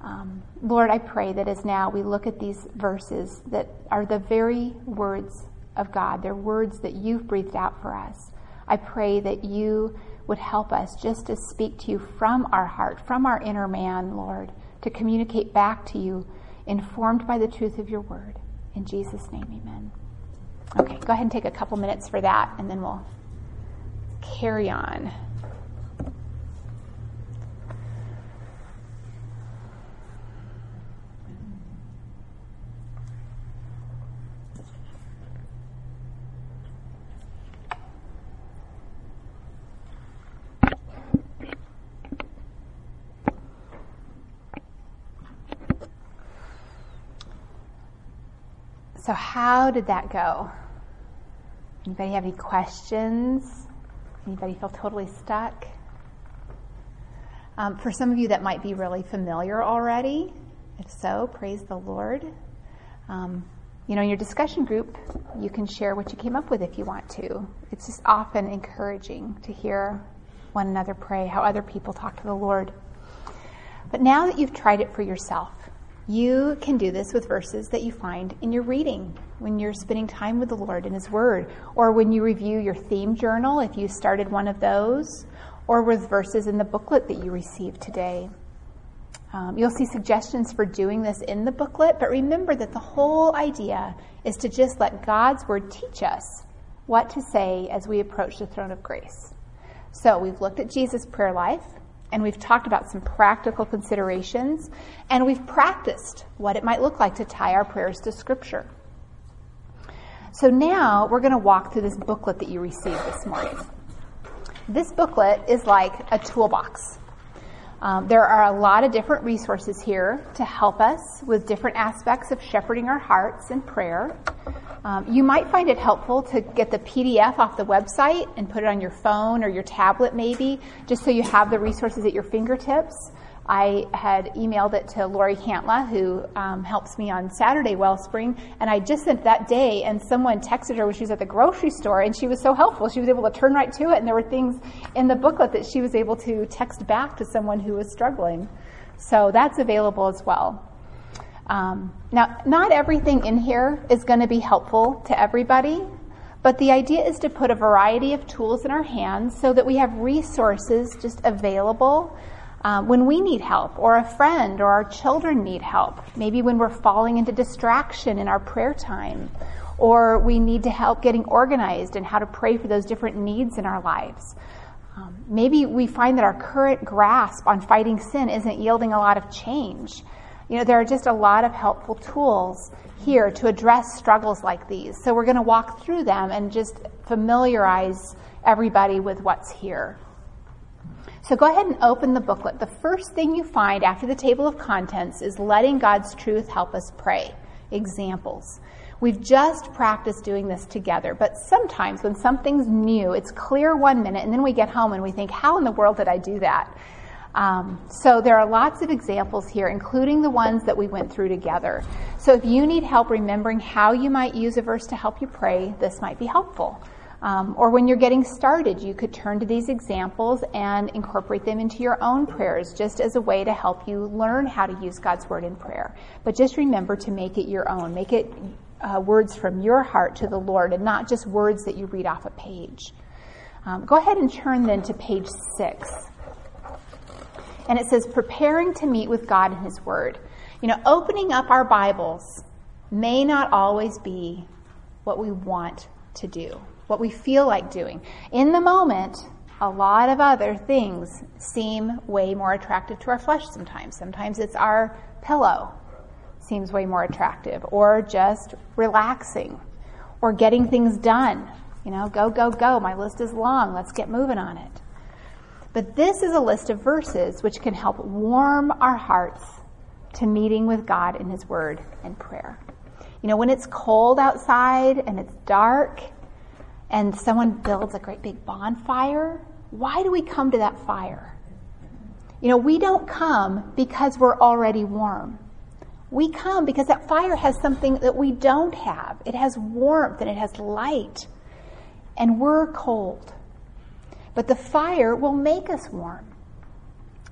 Um, Lord, I pray that as now we look at these verses that are the very words of God, they're words that you've breathed out for us. I pray that you would help us just to speak to you from our heart, from our inner man, Lord, to communicate back to you, informed by the truth of your word. In Jesus' name, amen. Okay, go ahead and take a couple minutes for that, and then we'll carry on. So, how did that go? Anybody have any questions? Anybody feel totally stuck? Um, for some of you, that might be really familiar already. If so, praise the Lord. Um, you know, in your discussion group, you can share what you came up with if you want to. It's just often encouraging to hear one another pray, how other people talk to the Lord. But now that you've tried it for yourself, you can do this with verses that you find in your reading when you're spending time with the Lord in His Word, or when you review your theme journal, if you started one of those, or with verses in the booklet that you received today. Um, you'll see suggestions for doing this in the booklet, but remember that the whole idea is to just let God's Word teach us what to say as we approach the throne of grace. So we've looked at Jesus' prayer life and we've talked about some practical considerations, and we've practiced what it might look like to tie our prayers to Scripture. So now we're going to walk through this booklet that you received this morning. This booklet is like a toolbox. Um, there are a lot of different resources here to help us with different aspects of shepherding our hearts in prayer. Um, you might find it helpful to get the PDF off the website and put it on your phone or your tablet, maybe, just so you have the resources at your fingertips. I had emailed it to Lori Cantla, who um, helps me on Saturday Wellspring, and I just sent that day, and someone texted her when she was at the grocery store, and she was so helpful. She was able to turn right to it, and there were things in the booklet that she was able to text back to someone who was struggling. So that's available as well. Um, now, not everything in here is going to be helpful to everybody, but the idea is to put a variety of tools in our hands so that we have resources just available um, when we need help, or a friend or our children need help. Maybe when we're falling into distraction in our prayer time, or we need to help getting organized and how to pray for those different needs in our lives. Um, maybe we find that our current grasp on fighting sin isn't yielding a lot of change. You know, there are just a lot of helpful tools here to address struggles like these. So we're going to walk through them and just familiarize everybody with what's here. So go ahead and open the booklet. The first thing you find after the table of contents is letting God's truth help us pray. Examples. We've just practiced doing this together, but sometimes when something's new, it's clear one minute, and then we get home and we think, how in the world did I do that? Um, so there are lots of examples here, including the ones that we went through together. So if you need help remembering how you might use a verse to help you pray, this might be helpful. Um, or when you're getting started, you could turn to these examples and incorporate them into your own prayers just as a way to help you learn how to use God's Word in prayer. But just remember to make it your own. Make it uh, words from your heart to the Lord and not just words that you read off a page. Um, go ahead and turn then to page six. And it says, preparing to meet with God in His Word. You know, opening up our Bibles may not always be what we want to do what we feel like doing. In the moment, a lot of other things seem way more attractive to our flesh sometimes. Sometimes it's our pillow seems way more attractive, or just relaxing, or getting things done. You know, go, go, go. My list is long. Let's get moving on it. But this is a list of verses which can help warm our hearts to meeting with God in His Word and prayer. You know, when it's cold outside and it's dark and someone builds a great big bonfire, why do we come to that fire? You know, we don't come because we're already warm. We come because that fire has something that we don't have. It has warmth and it has light. And we're cold. But the fire will make us warm.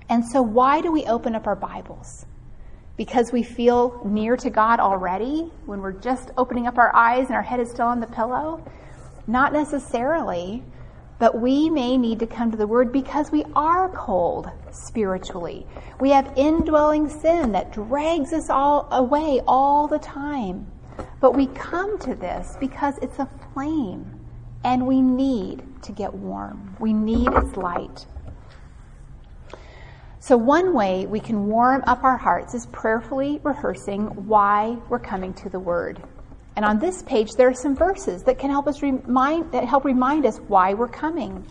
And so, why do we open up our Bibles? Because we feel near to God already when we're just opening up our eyes and our head is still on the pillow? Not necessarily, but we may need to come to the Word because we are cold spiritually. We have indwelling sin that drags us all away all the time. But we come to this because it's a flame and we need to get warm. We need its light. So, one way we can warm up our hearts is prayerfully rehearsing why we're coming to the Word. And on this page, there are some verses that can help us remind, that help remind us why we're coming.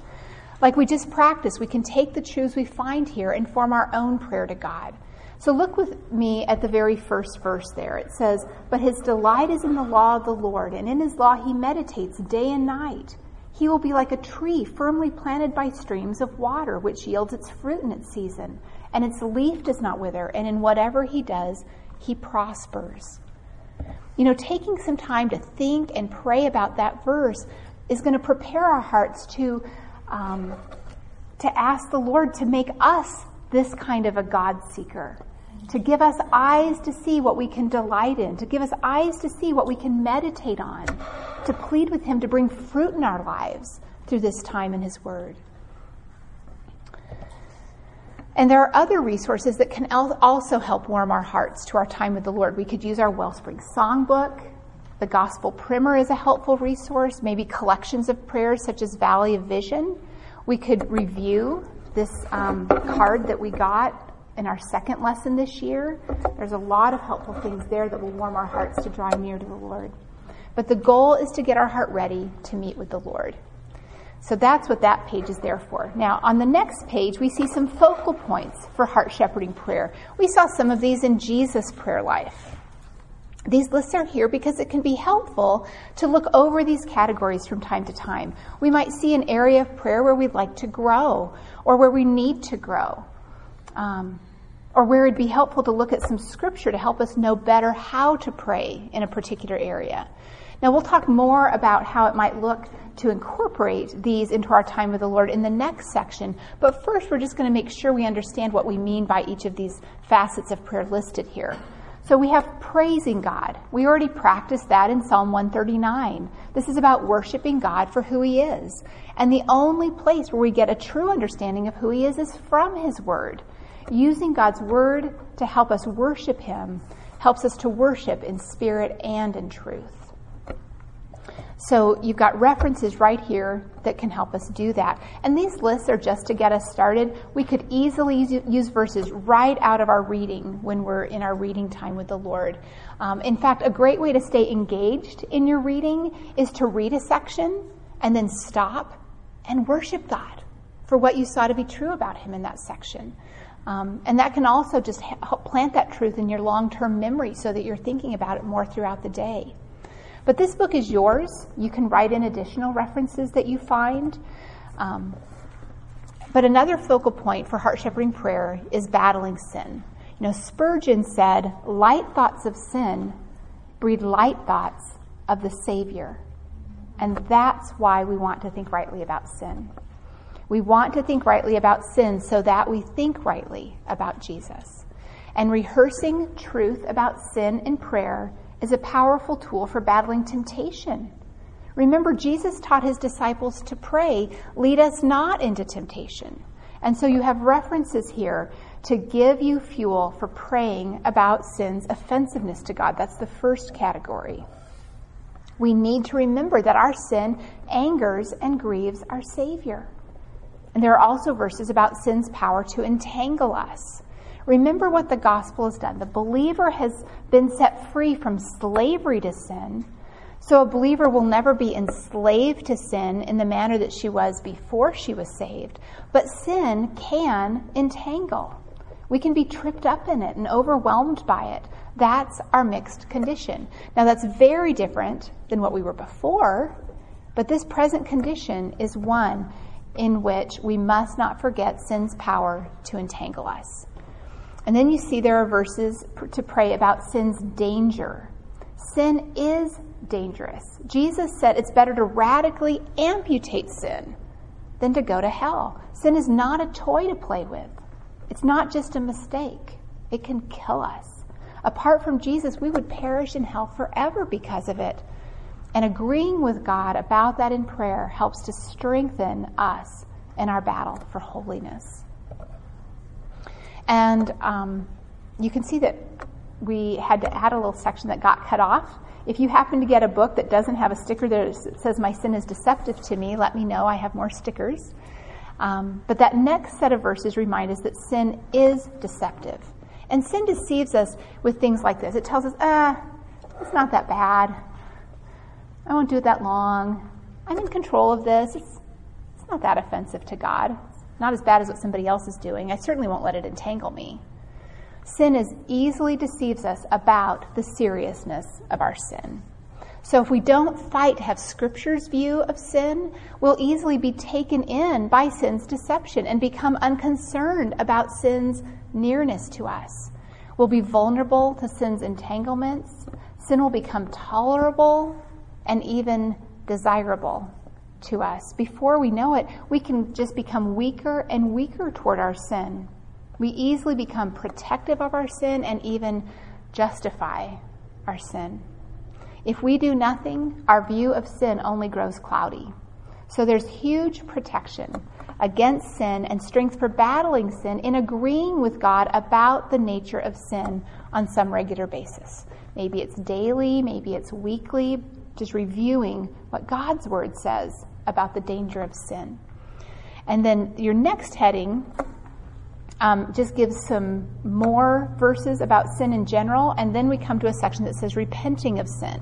Like we just practiced, we can take the truths we find here and form our own prayer to God. So look with me at the very first verse there. It says, But his delight is in the law of the Lord, and in his law he meditates day and night. He will be like a tree firmly planted by streams of water, which yields its fruit in its season, and its leaf does not wither, and in whatever he does, he prospers. You know, taking some time to think and pray about that verse is going to prepare our hearts to, um, to ask the Lord to make us this kind of a God seeker, to give us eyes to see what we can delight in, to give us eyes to see what we can meditate on, to plead with Him to bring fruit in our lives through this time in His Word. And there are other resources that can also help warm our hearts to our time with the Lord. We could use our Wellspring Songbook. The Gospel Primer is a helpful resource, maybe collections of prayers such as Valley of Vision. We could review this um, card that we got in our second lesson this year. There's a lot of helpful things there that will warm our hearts to draw near to the Lord. But the goal is to get our heart ready to meet with the Lord. So that's what that page is there for. Now, on the next page, we see some focal points for heart shepherding prayer. We saw some of these in Jesus' prayer life. These lists are here because it can be helpful to look over these categories from time to time. We might see an area of prayer where we'd like to grow or where we need to grow. Um, or where it'd be helpful to look at some scripture to help us know better how to pray in a particular area. Now, we'll talk more about how it might look to incorporate these into our time with the Lord in the next section. But first, we're just going to make sure we understand what we mean by each of these facets of prayer listed here. So we have praising God. We already practiced that in Psalm 139. This is about worshiping God for who He is. And the only place where we get a true understanding of who He is is from His Word. using God's word to help us worship Him helps us to worship in spirit and in truth. So you've got references right here that can help us do that. And these lists are just to get us started. We could easily use verses right out of our reading when we're in our reading time with the Lord. Um, in fact, a great way to stay engaged in your reading is to read a section and then stop and worship God for what you saw to be true about Him in that section. Um, and that can also just help plant that truth in your long term memory so that you're thinking about it more throughout the day. But this book is yours. You can write in additional references that you find. Um, but another focal point for heart shepherding prayer is battling sin. You know, Spurgeon said, light thoughts of sin breed light thoughts of the Savior. And that's why we want to think rightly about sin. We want to think rightly about sin so that we think rightly about Jesus. And rehearsing truth about sin in prayer is a powerful tool for battling temptation. Remember, Jesus taught his disciples to pray, lead us not into temptation. And so you have references here to give you fuel for praying about sin's offensiveness to God. That's the first category. We need to remember that our sin angers and grieves our Savior. And there are also verses about sin's power to entangle us. Remember what the gospel has done. The believer has been set free from slavery to sin. So a believer will never be enslaved to sin in the manner that she was before she was saved. But sin can entangle. We can be tripped up in it and overwhelmed by it. That's our mixed condition. Now, that's very different than what we were before, but this present condition is one in which we must not forget sin's power to entangle us. And then you see there are verses to pray about sin's danger. Sin is dangerous. Jesus said it's better to radically amputate sin than to go to hell. Sin is not a toy to play with, it's not just a mistake. It can kill us. Apart from Jesus, we would perish in hell forever because of it. And agreeing with God about that in prayer helps to strengthen us in our battle for holiness. And um, you can see that we had to add a little section that got cut off. If you happen to get a book that doesn't have a sticker that says, My sin is deceptive to me, let me know. I have more stickers. Um, but that next set of verses remind us that sin is deceptive. And sin deceives us with things like this it tells us, ah, it's not that bad. I won't do it that long. I'm in control of this. It's, it's not that offensive to God not as bad as what somebody else is doing. I certainly won't let it entangle me. Sin as easily deceives us about the seriousness of our sin. So if we don't fight to have Scripture's view of sin, we'll easily be taken in by sin's deception and become unconcerned about sin's nearness to us. We'll be vulnerable to sin's entanglements. Sin will become tolerable and even desirable to us. Before we know it, we can just become weaker and weaker toward our sin. We easily become protective of our sin and even justify our sin. If we do nothing, our view of sin only grows cloudy. So there's huge protection against sin and strength for battling sin in agreeing with God about the nature of sin on some regular basis. Maybe it's daily, maybe it's weekly, just reviewing what God's word says about the danger of sin. And then your next heading um, just gives some more verses about sin in general, and then we come to a section that says repenting of sin.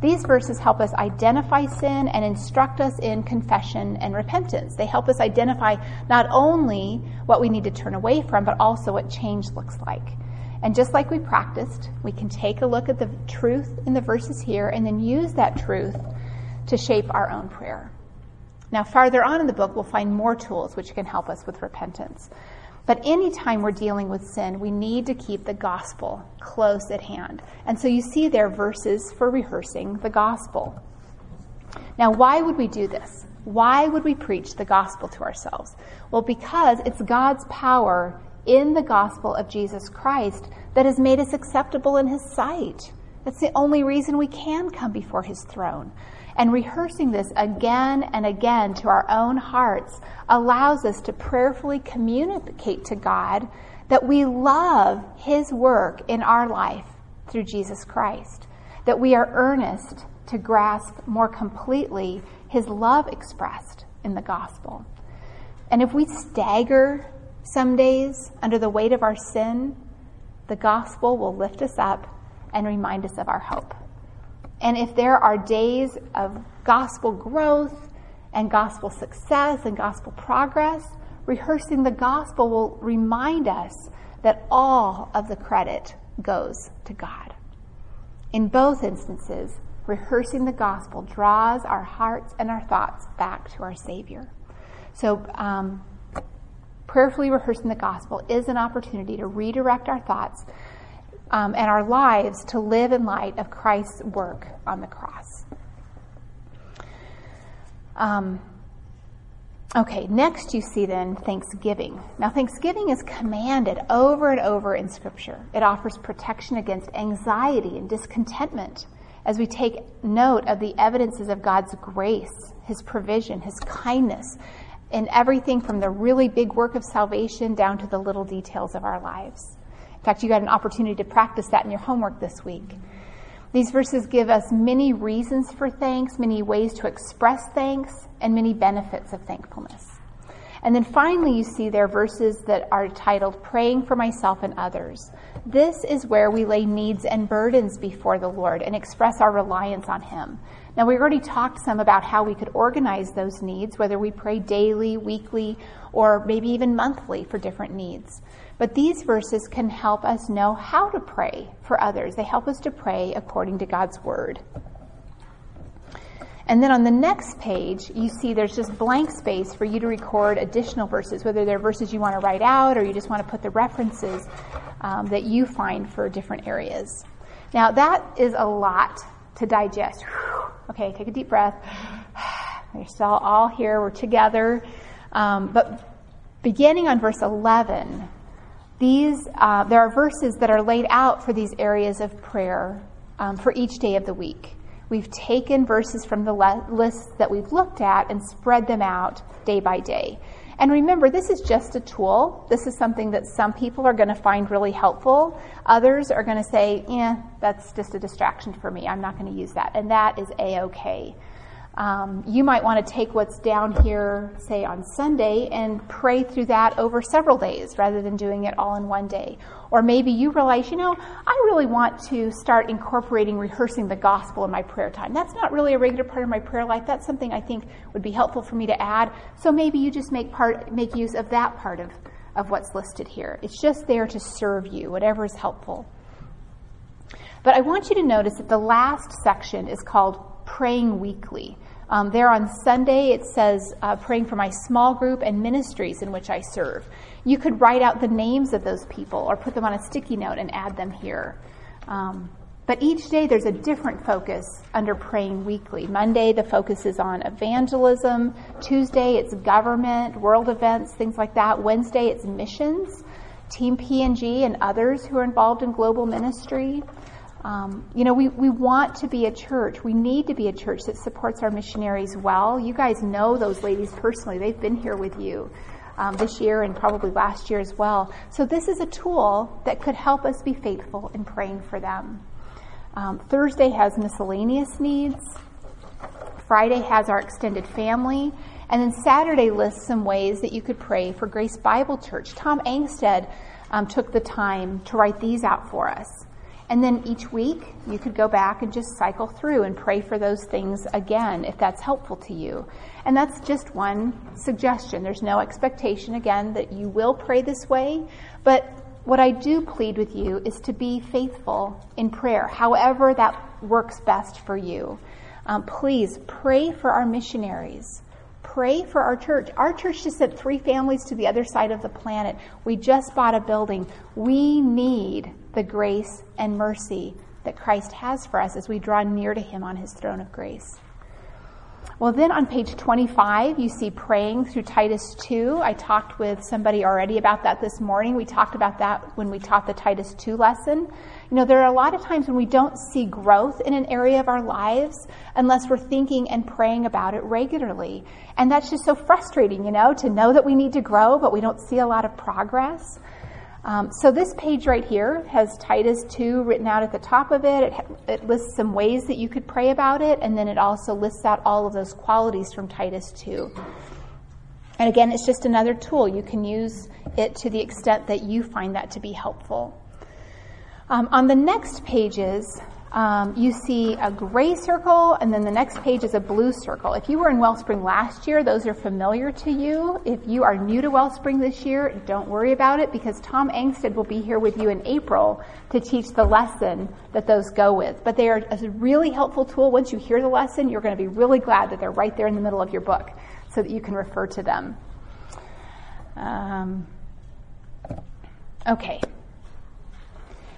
These verses help us identify sin and instruct us in confession and repentance. They help us identify not only what we need to turn away from, but also what change looks like. And just like we practiced, we can take a look at the truth in the verses here and then use that truth to shape our own prayer. Now, farther on in the book, we'll find more tools which can help us with repentance. But anytime we're dealing with sin, we need to keep the gospel close at hand. And so you see there verses for rehearsing the gospel. Now, why would we do this? Why would we preach the gospel to ourselves? Well, because it's God's power in the gospel of Jesus Christ that has made us acceptable in his sight. That's the only reason we can come before His throne. And rehearsing this again and again to our own hearts allows us to prayerfully communicate to God that we love His work in our life through Jesus Christ, that we are earnest to grasp more completely His love expressed in the gospel. And if we stagger some days under the weight of our sin, the gospel will lift us up and remind us of our hope. And if there are days of gospel growth and gospel success and gospel progress, rehearsing the gospel will remind us that all of the credit goes to God. In both instances, rehearsing the gospel draws our hearts and our thoughts back to our Savior. So, um, prayerfully rehearsing the gospel is an opportunity to redirect our thoughts um, and our lives to live in light of Christ's work on the cross. Um, okay, next you see then thanksgiving. Now, thanksgiving is commanded over and over in Scripture. It offers protection against anxiety and discontentment as we take note of the evidences of God's grace, His provision, His kindness, in everything from the really big work of salvation down to the little details of our lives. In fact, you got an opportunity to practice that in your homework this week. These verses give us many reasons for thanks, many ways to express thanks, and many benefits of thankfulness. And then finally, you see there verses that are titled Praying for Myself and Others. This is where we lay needs and burdens before the Lord and express our reliance on Him. Now, we already talked some about how we could organize those needs, whether we pray daily, weekly, or maybe even monthly for different needs. But these verses can help us know how to pray for others. They help us to pray according to God's word. And then on the next page, you see there's just blank space for you to record additional verses, whether they're verses you want to write out or you just want to put the references um, that you find for different areas. Now, that is a lot to digest. Okay, take a deep breath. We're still all here, we're together. Um, but beginning on verse 11, these, uh, there are verses that are laid out for these areas of prayer um, for each day of the week. We've taken verses from the le- lists that we've looked at and spread them out day by day. And remember, this is just a tool. This is something that some people are going to find really helpful. Others are going to say, yeah, that's just a distraction for me. I'm not going to use that. And that is A OK. Um, you might want to take what's down here, say on Sunday, and pray through that over several days rather than doing it all in one day. Or maybe you realize, you know, I really want to start incorporating rehearsing the gospel in my prayer time. That's not really a regular part of my prayer life. That's something I think would be helpful for me to add. So maybe you just make part, make use of that part of, of what's listed here. It's just there to serve you, whatever is helpful. But I want you to notice that the last section is called praying weekly. Um, there on Sunday, it says uh, praying for my small group and ministries in which I serve. You could write out the names of those people or put them on a sticky note and add them here. Um, but each day there's a different focus under praying weekly. Monday, the focus is on evangelism. Tuesday, it's government, world events, things like that. Wednesday, it's missions, Team PNG, and others who are involved in global ministry. Um, you know, we, we want to be a church. We need to be a church that supports our missionaries well. You guys know those ladies personally. They've been here with you um, this year and probably last year as well. So, this is a tool that could help us be faithful in praying for them. Um, Thursday has miscellaneous needs. Friday has our extended family. And then Saturday lists some ways that you could pray for Grace Bible Church. Tom Angstead um, took the time to write these out for us. And then each week, you could go back and just cycle through and pray for those things again if that's helpful to you. And that's just one suggestion. There's no expectation, again, that you will pray this way. But what I do plead with you is to be faithful in prayer, however that works best for you. Um, please pray for our missionaries. Pray for our church. Our church just sent three families to the other side of the planet. We just bought a building. We need the grace and mercy that Christ has for us as we draw near to Him on His throne of grace. Well, then on page 25, you see praying through Titus 2. I talked with somebody already about that this morning. We talked about that when we taught the Titus 2 lesson. You know, there are a lot of times when we don't see growth in an area of our lives unless we're thinking and praying about it regularly. And that's just so frustrating, you know, to know that we need to grow, but we don't see a lot of progress. Um, so this page right here has Titus 2 written out at the top of it. it. It lists some ways that you could pray about it, and then it also lists out all of those qualities from Titus 2. And again, it's just another tool. You can use it to the extent that you find that to be helpful. Um, on the next pages, um, you see a gray circle, and then the next page is a blue circle. If you were in Wellspring last year, those are familiar to you. If you are new to Wellspring this year, don't worry about it because Tom Angsted will be here with you in April to teach the lesson that those go with. But they are a really helpful tool. Once you hear the lesson, you're going to be really glad that they're right there in the middle of your book so that you can refer to them. Um, okay.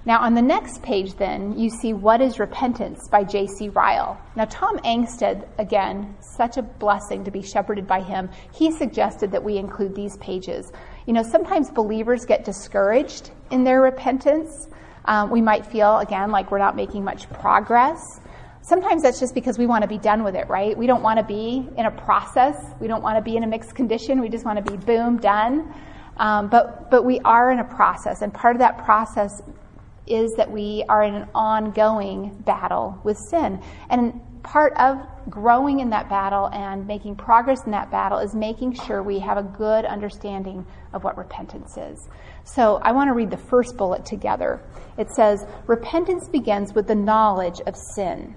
Now, on the next page, then, you see What is Repentance by J.C. Ryle. Now, Tom Angsted, again, such a blessing to be shepherded by him, he suggested that we include these pages. You know, sometimes believers get discouraged in their repentance. Um, we might feel, again, like we're not making much progress. Sometimes that's just because we want to be done with it, right? We don't want to be in a process. We don't want to be in a mixed condition. We just want to be boom, done. Um, but but we are in a process, and part of that process is that we are in an ongoing battle with sin. And part of growing in that battle and making progress in that battle is making sure we have a good understanding of what repentance is. So I want to read the first bullet together. It says, Repentance begins with the knowledge of sin.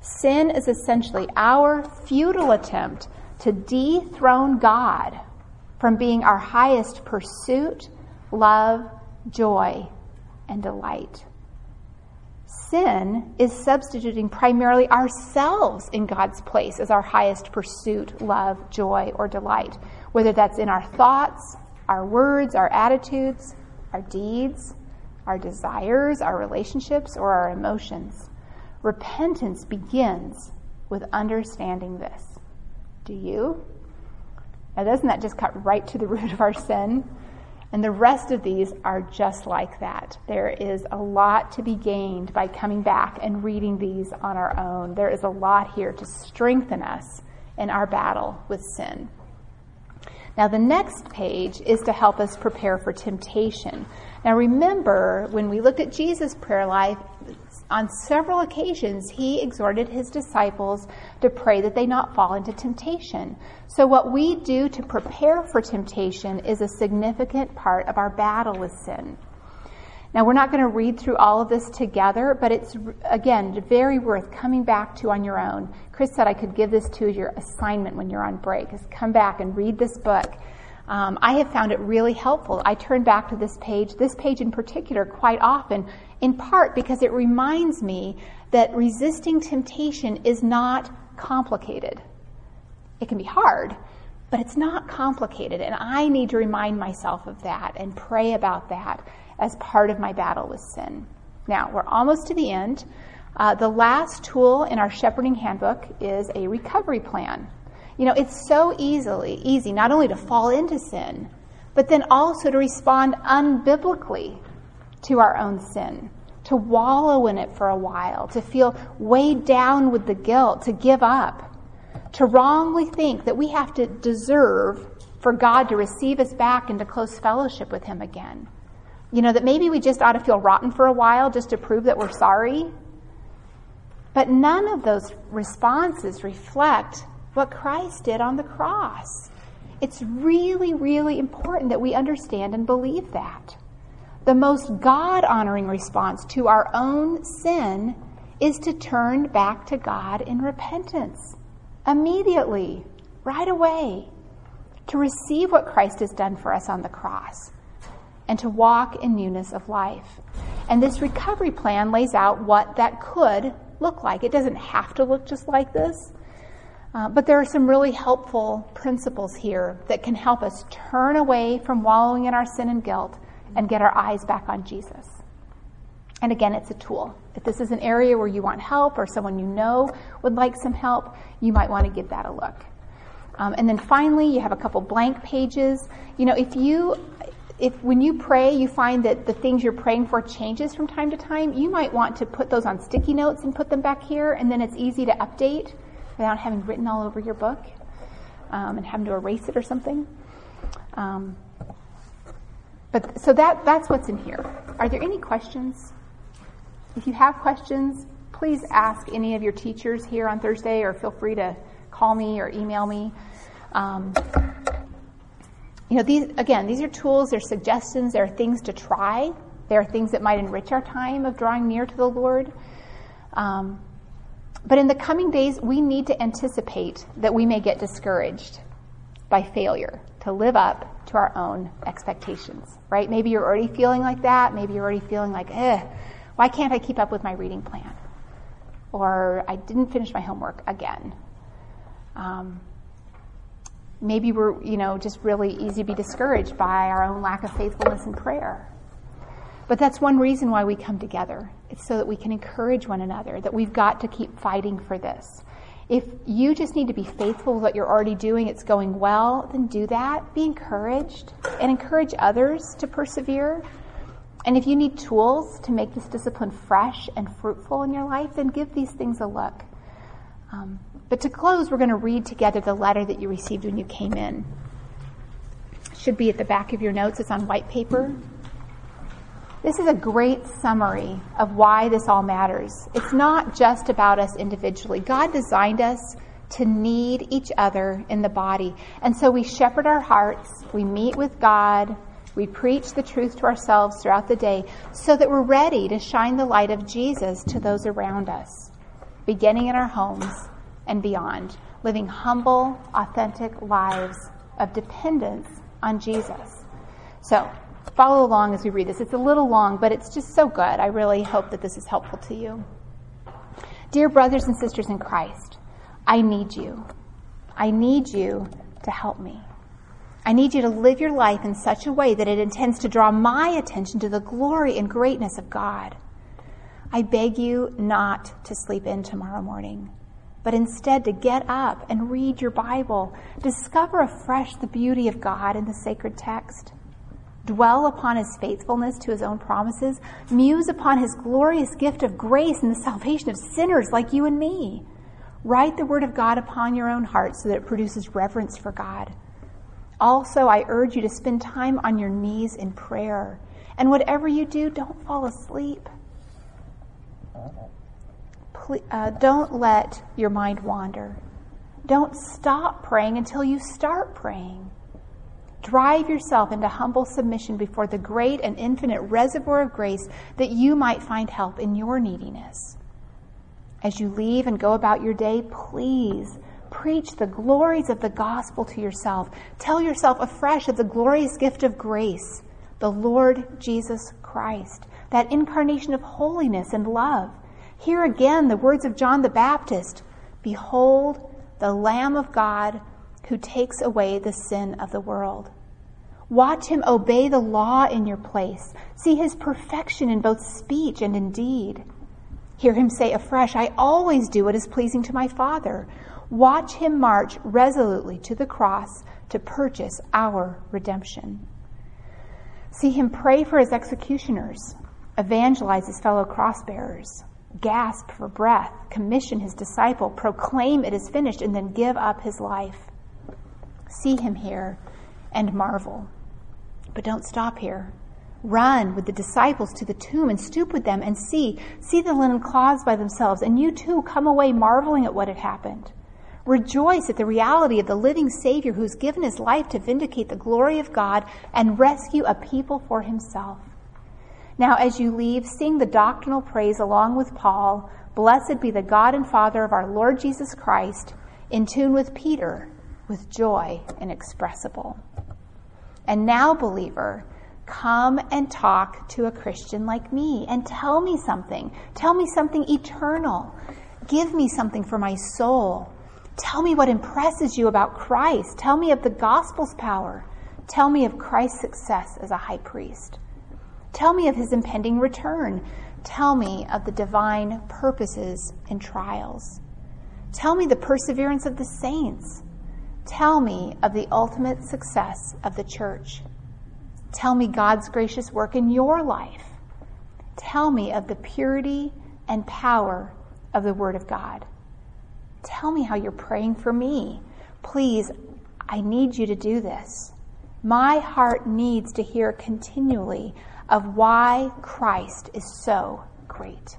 Sin is essentially our futile attempt to dethrone God from being our highest pursuit, love, joy, and delight. Sin is substituting primarily ourselves in God's place as our highest pursuit, love, joy, or delight, whether that's in our thoughts, our words, our attitudes, our deeds, our desires, our relationships, or our emotions. Repentance begins with understanding this. Do you? Now, doesn't that just cut right to the root of our sin? And the rest of these are just like that. There is a lot to be gained by coming back and reading these on our own. There is a lot here to strengthen us in our battle with sin. Now, the next page is to help us prepare for temptation. Now, remember, when we looked at Jesus' prayer life, on several occasions, he exhorted his disciples to pray that they not fall into temptation. So, what we do to prepare for temptation is a significant part of our battle with sin. Now, we're not going to read through all of this together, but it's, again, very worth coming back to on your own. Chris said I could give this to your assignment when you're on break, is come back and read this book. Um, I have found it really helpful. I turn back to this page, this page in particular, quite often, in part because it reminds me that resisting temptation is not complicated. It can be hard, but it's not complicated. And I need to remind myself of that and pray about that as part of my battle with sin. Now, we're almost to the end. Uh, the last tool in our shepherding handbook is a recovery plan. You know, it's so easily easy not only to fall into sin, but then also to respond unbiblically to our own sin, to wallow in it for a while, to feel weighed down with the guilt, to give up, to wrongly think that we have to deserve for God to receive us back into close fellowship with Him again. You know, that maybe we just ought to feel rotten for a while just to prove that we're sorry. But none of those responses reflect what Christ did on the cross. It's really, really important that we understand and believe that. The most God honoring response to our own sin is to turn back to God in repentance immediately, right away, to receive what Christ has done for us on the cross, and to walk in newness of life. And this recovery plan lays out what that could look like. It doesn't have to look just like this, uh, but there are some really helpful principles here that can help us turn away from wallowing in our sin and guilt and get our eyes back on Jesus. And again, it's a tool. If this is an area where you want help or someone you know would like some help, you might want to give that a look. Um, and then finally, you have a couple blank pages. You know, if you if when you pray you find that the things you're praying for changes from time to time, you might want to put those on sticky notes and put them back here, and then it's easy to update without having written all over your book um, and having to erase it or something. Um, but so that that's what's in here. Are there any questions? If you have questions, please ask any of your teachers here on Thursday, or feel free to call me or email me. Um, you know, these again, these are tools. They're suggestions. They're things to try. There are things that might enrich our time of drawing near to the Lord. Um, but in the coming days, we need to anticipate that we may get discouraged by failure to live up to our own expectations, right? Maybe you're already feeling like that. Maybe you're already feeling like, eh, why can't I keep up with my reading plan? Or I didn't finish my homework again. Um, maybe we're, you know, just really easy to be discouraged by our own lack of faithfulness in prayer. But that's one reason why we come together. It's so that we can encourage one another, that we've got to keep fighting for this. If you just need to be faithful with what you're already doing, it's going well, then do that. Be encouraged and encourage others to persevere. And if you need tools to make this discipline fresh and fruitful in your life, then give these things a look. Um, but to close, we're going to read together the letter that you received when you came in. It should be at the back of your notes. It's on white paper. This is a great summary of why this all matters. It's not just about us individually. God designed us to need each other in the body. And so we shepherd our hearts, we meet with God, we preach the truth to ourselves throughout the day so that we're ready to shine the light of Jesus to those around us, beginning in our homes and beyond, living humble, authentic lives of dependence on Jesus. So, follow along as we read this. It's a little long, but it's just so good. I really hope that this is helpful to you. Dear brothers and sisters in Christ, I need you. I need you to help me. I need you to live your life in such a way that it intends to draw my attention to the glory and greatness of God. I beg you not to sleep in tomorrow morning, but instead to get up and read your Bible, discover afresh the beauty of God in the sacred text dwell upon his faithfulness to his own promises, muse upon his glorious gift of grace and the salvation of sinners like you and me. Write the word of God upon your own heart so that it produces reverence for God. Also, I urge you to spend time on your knees in prayer. And whatever you do, don't fall asleep. Please, uh, don't let your mind wander. Don't stop praying until you start praying. Drive yourself into humble submission before the great and infinite reservoir of grace that you might find help in your neediness. As you leave and go about your day, please preach the glories of the gospel to yourself. Tell yourself afresh of the glorious gift of grace, the Lord Jesus Christ, that incarnation of holiness and love. Hear again the words of John the Baptist Behold, the Lamb of God who takes away the sin of the world. Watch him obey the law in your place. See his perfection in both speech and in deed. Hear him say afresh, I always do what is pleasing to my Father. Watch him march resolutely to the cross to purchase our redemption. See him pray for his executioners, evangelize his fellow cross bearers, gasp for breath, commission his disciple, proclaim it is finished, and then give up his life see him here, and marvel. But don't stop here. Run with the disciples to the tomb and stoop with them and see. See the linen cloths by themselves, and you too come away marveling at what had happened. Rejoice at the reality of the living Savior who's given his life to vindicate the glory of God and rescue a people for himself. Now, as you leave, sing the doctrinal praise along with Paul Blessed be the God and Father of our Lord Jesus Christ, in tune with Peter with joy inexpressible. And now, believer, come and talk to a Christian like me and tell me something. Tell me something eternal. Give me something for my soul. Tell me what impresses you about Christ. Tell me of the gospel's power. Tell me of Christ's success as a high priest. Tell me of his impending return. Tell me of the divine purposes and trials. Tell me the perseverance of the saints. Tell me of the ultimate success of the church. Tell me God's gracious work in your life. Tell me of the purity and power of the Word of God. Tell me how you're praying for me. Please, I need you to do this. My heart needs to hear continually of why Christ is so great.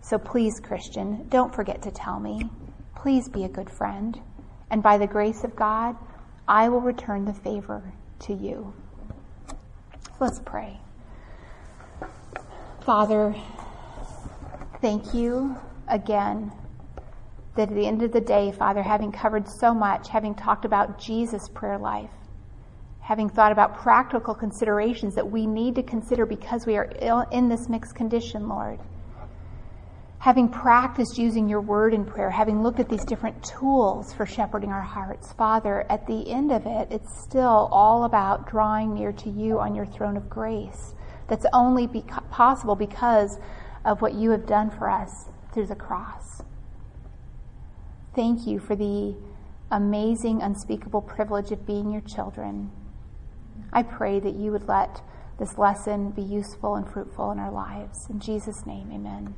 So please, Christian, don't forget to tell me. Please be a good friend. And by the grace of God, I will return the favor to you. Let's pray. Father, thank you again that at the end of the day, Father, having covered so much, having talked about Jesus' prayer life, having thought about practical considerations that we need to consider because we are in this mixed condition, Lord. Having practiced using your word in prayer, having looked at these different tools for shepherding our hearts, Father, at the end of it, it's still all about drawing near to you on your throne of grace. That's only possible because of what you have done for us through the cross. Thank you for the amazing, unspeakable privilege of being your children. I pray that you would let this lesson be useful and fruitful in our lives. In Jesus' name, amen.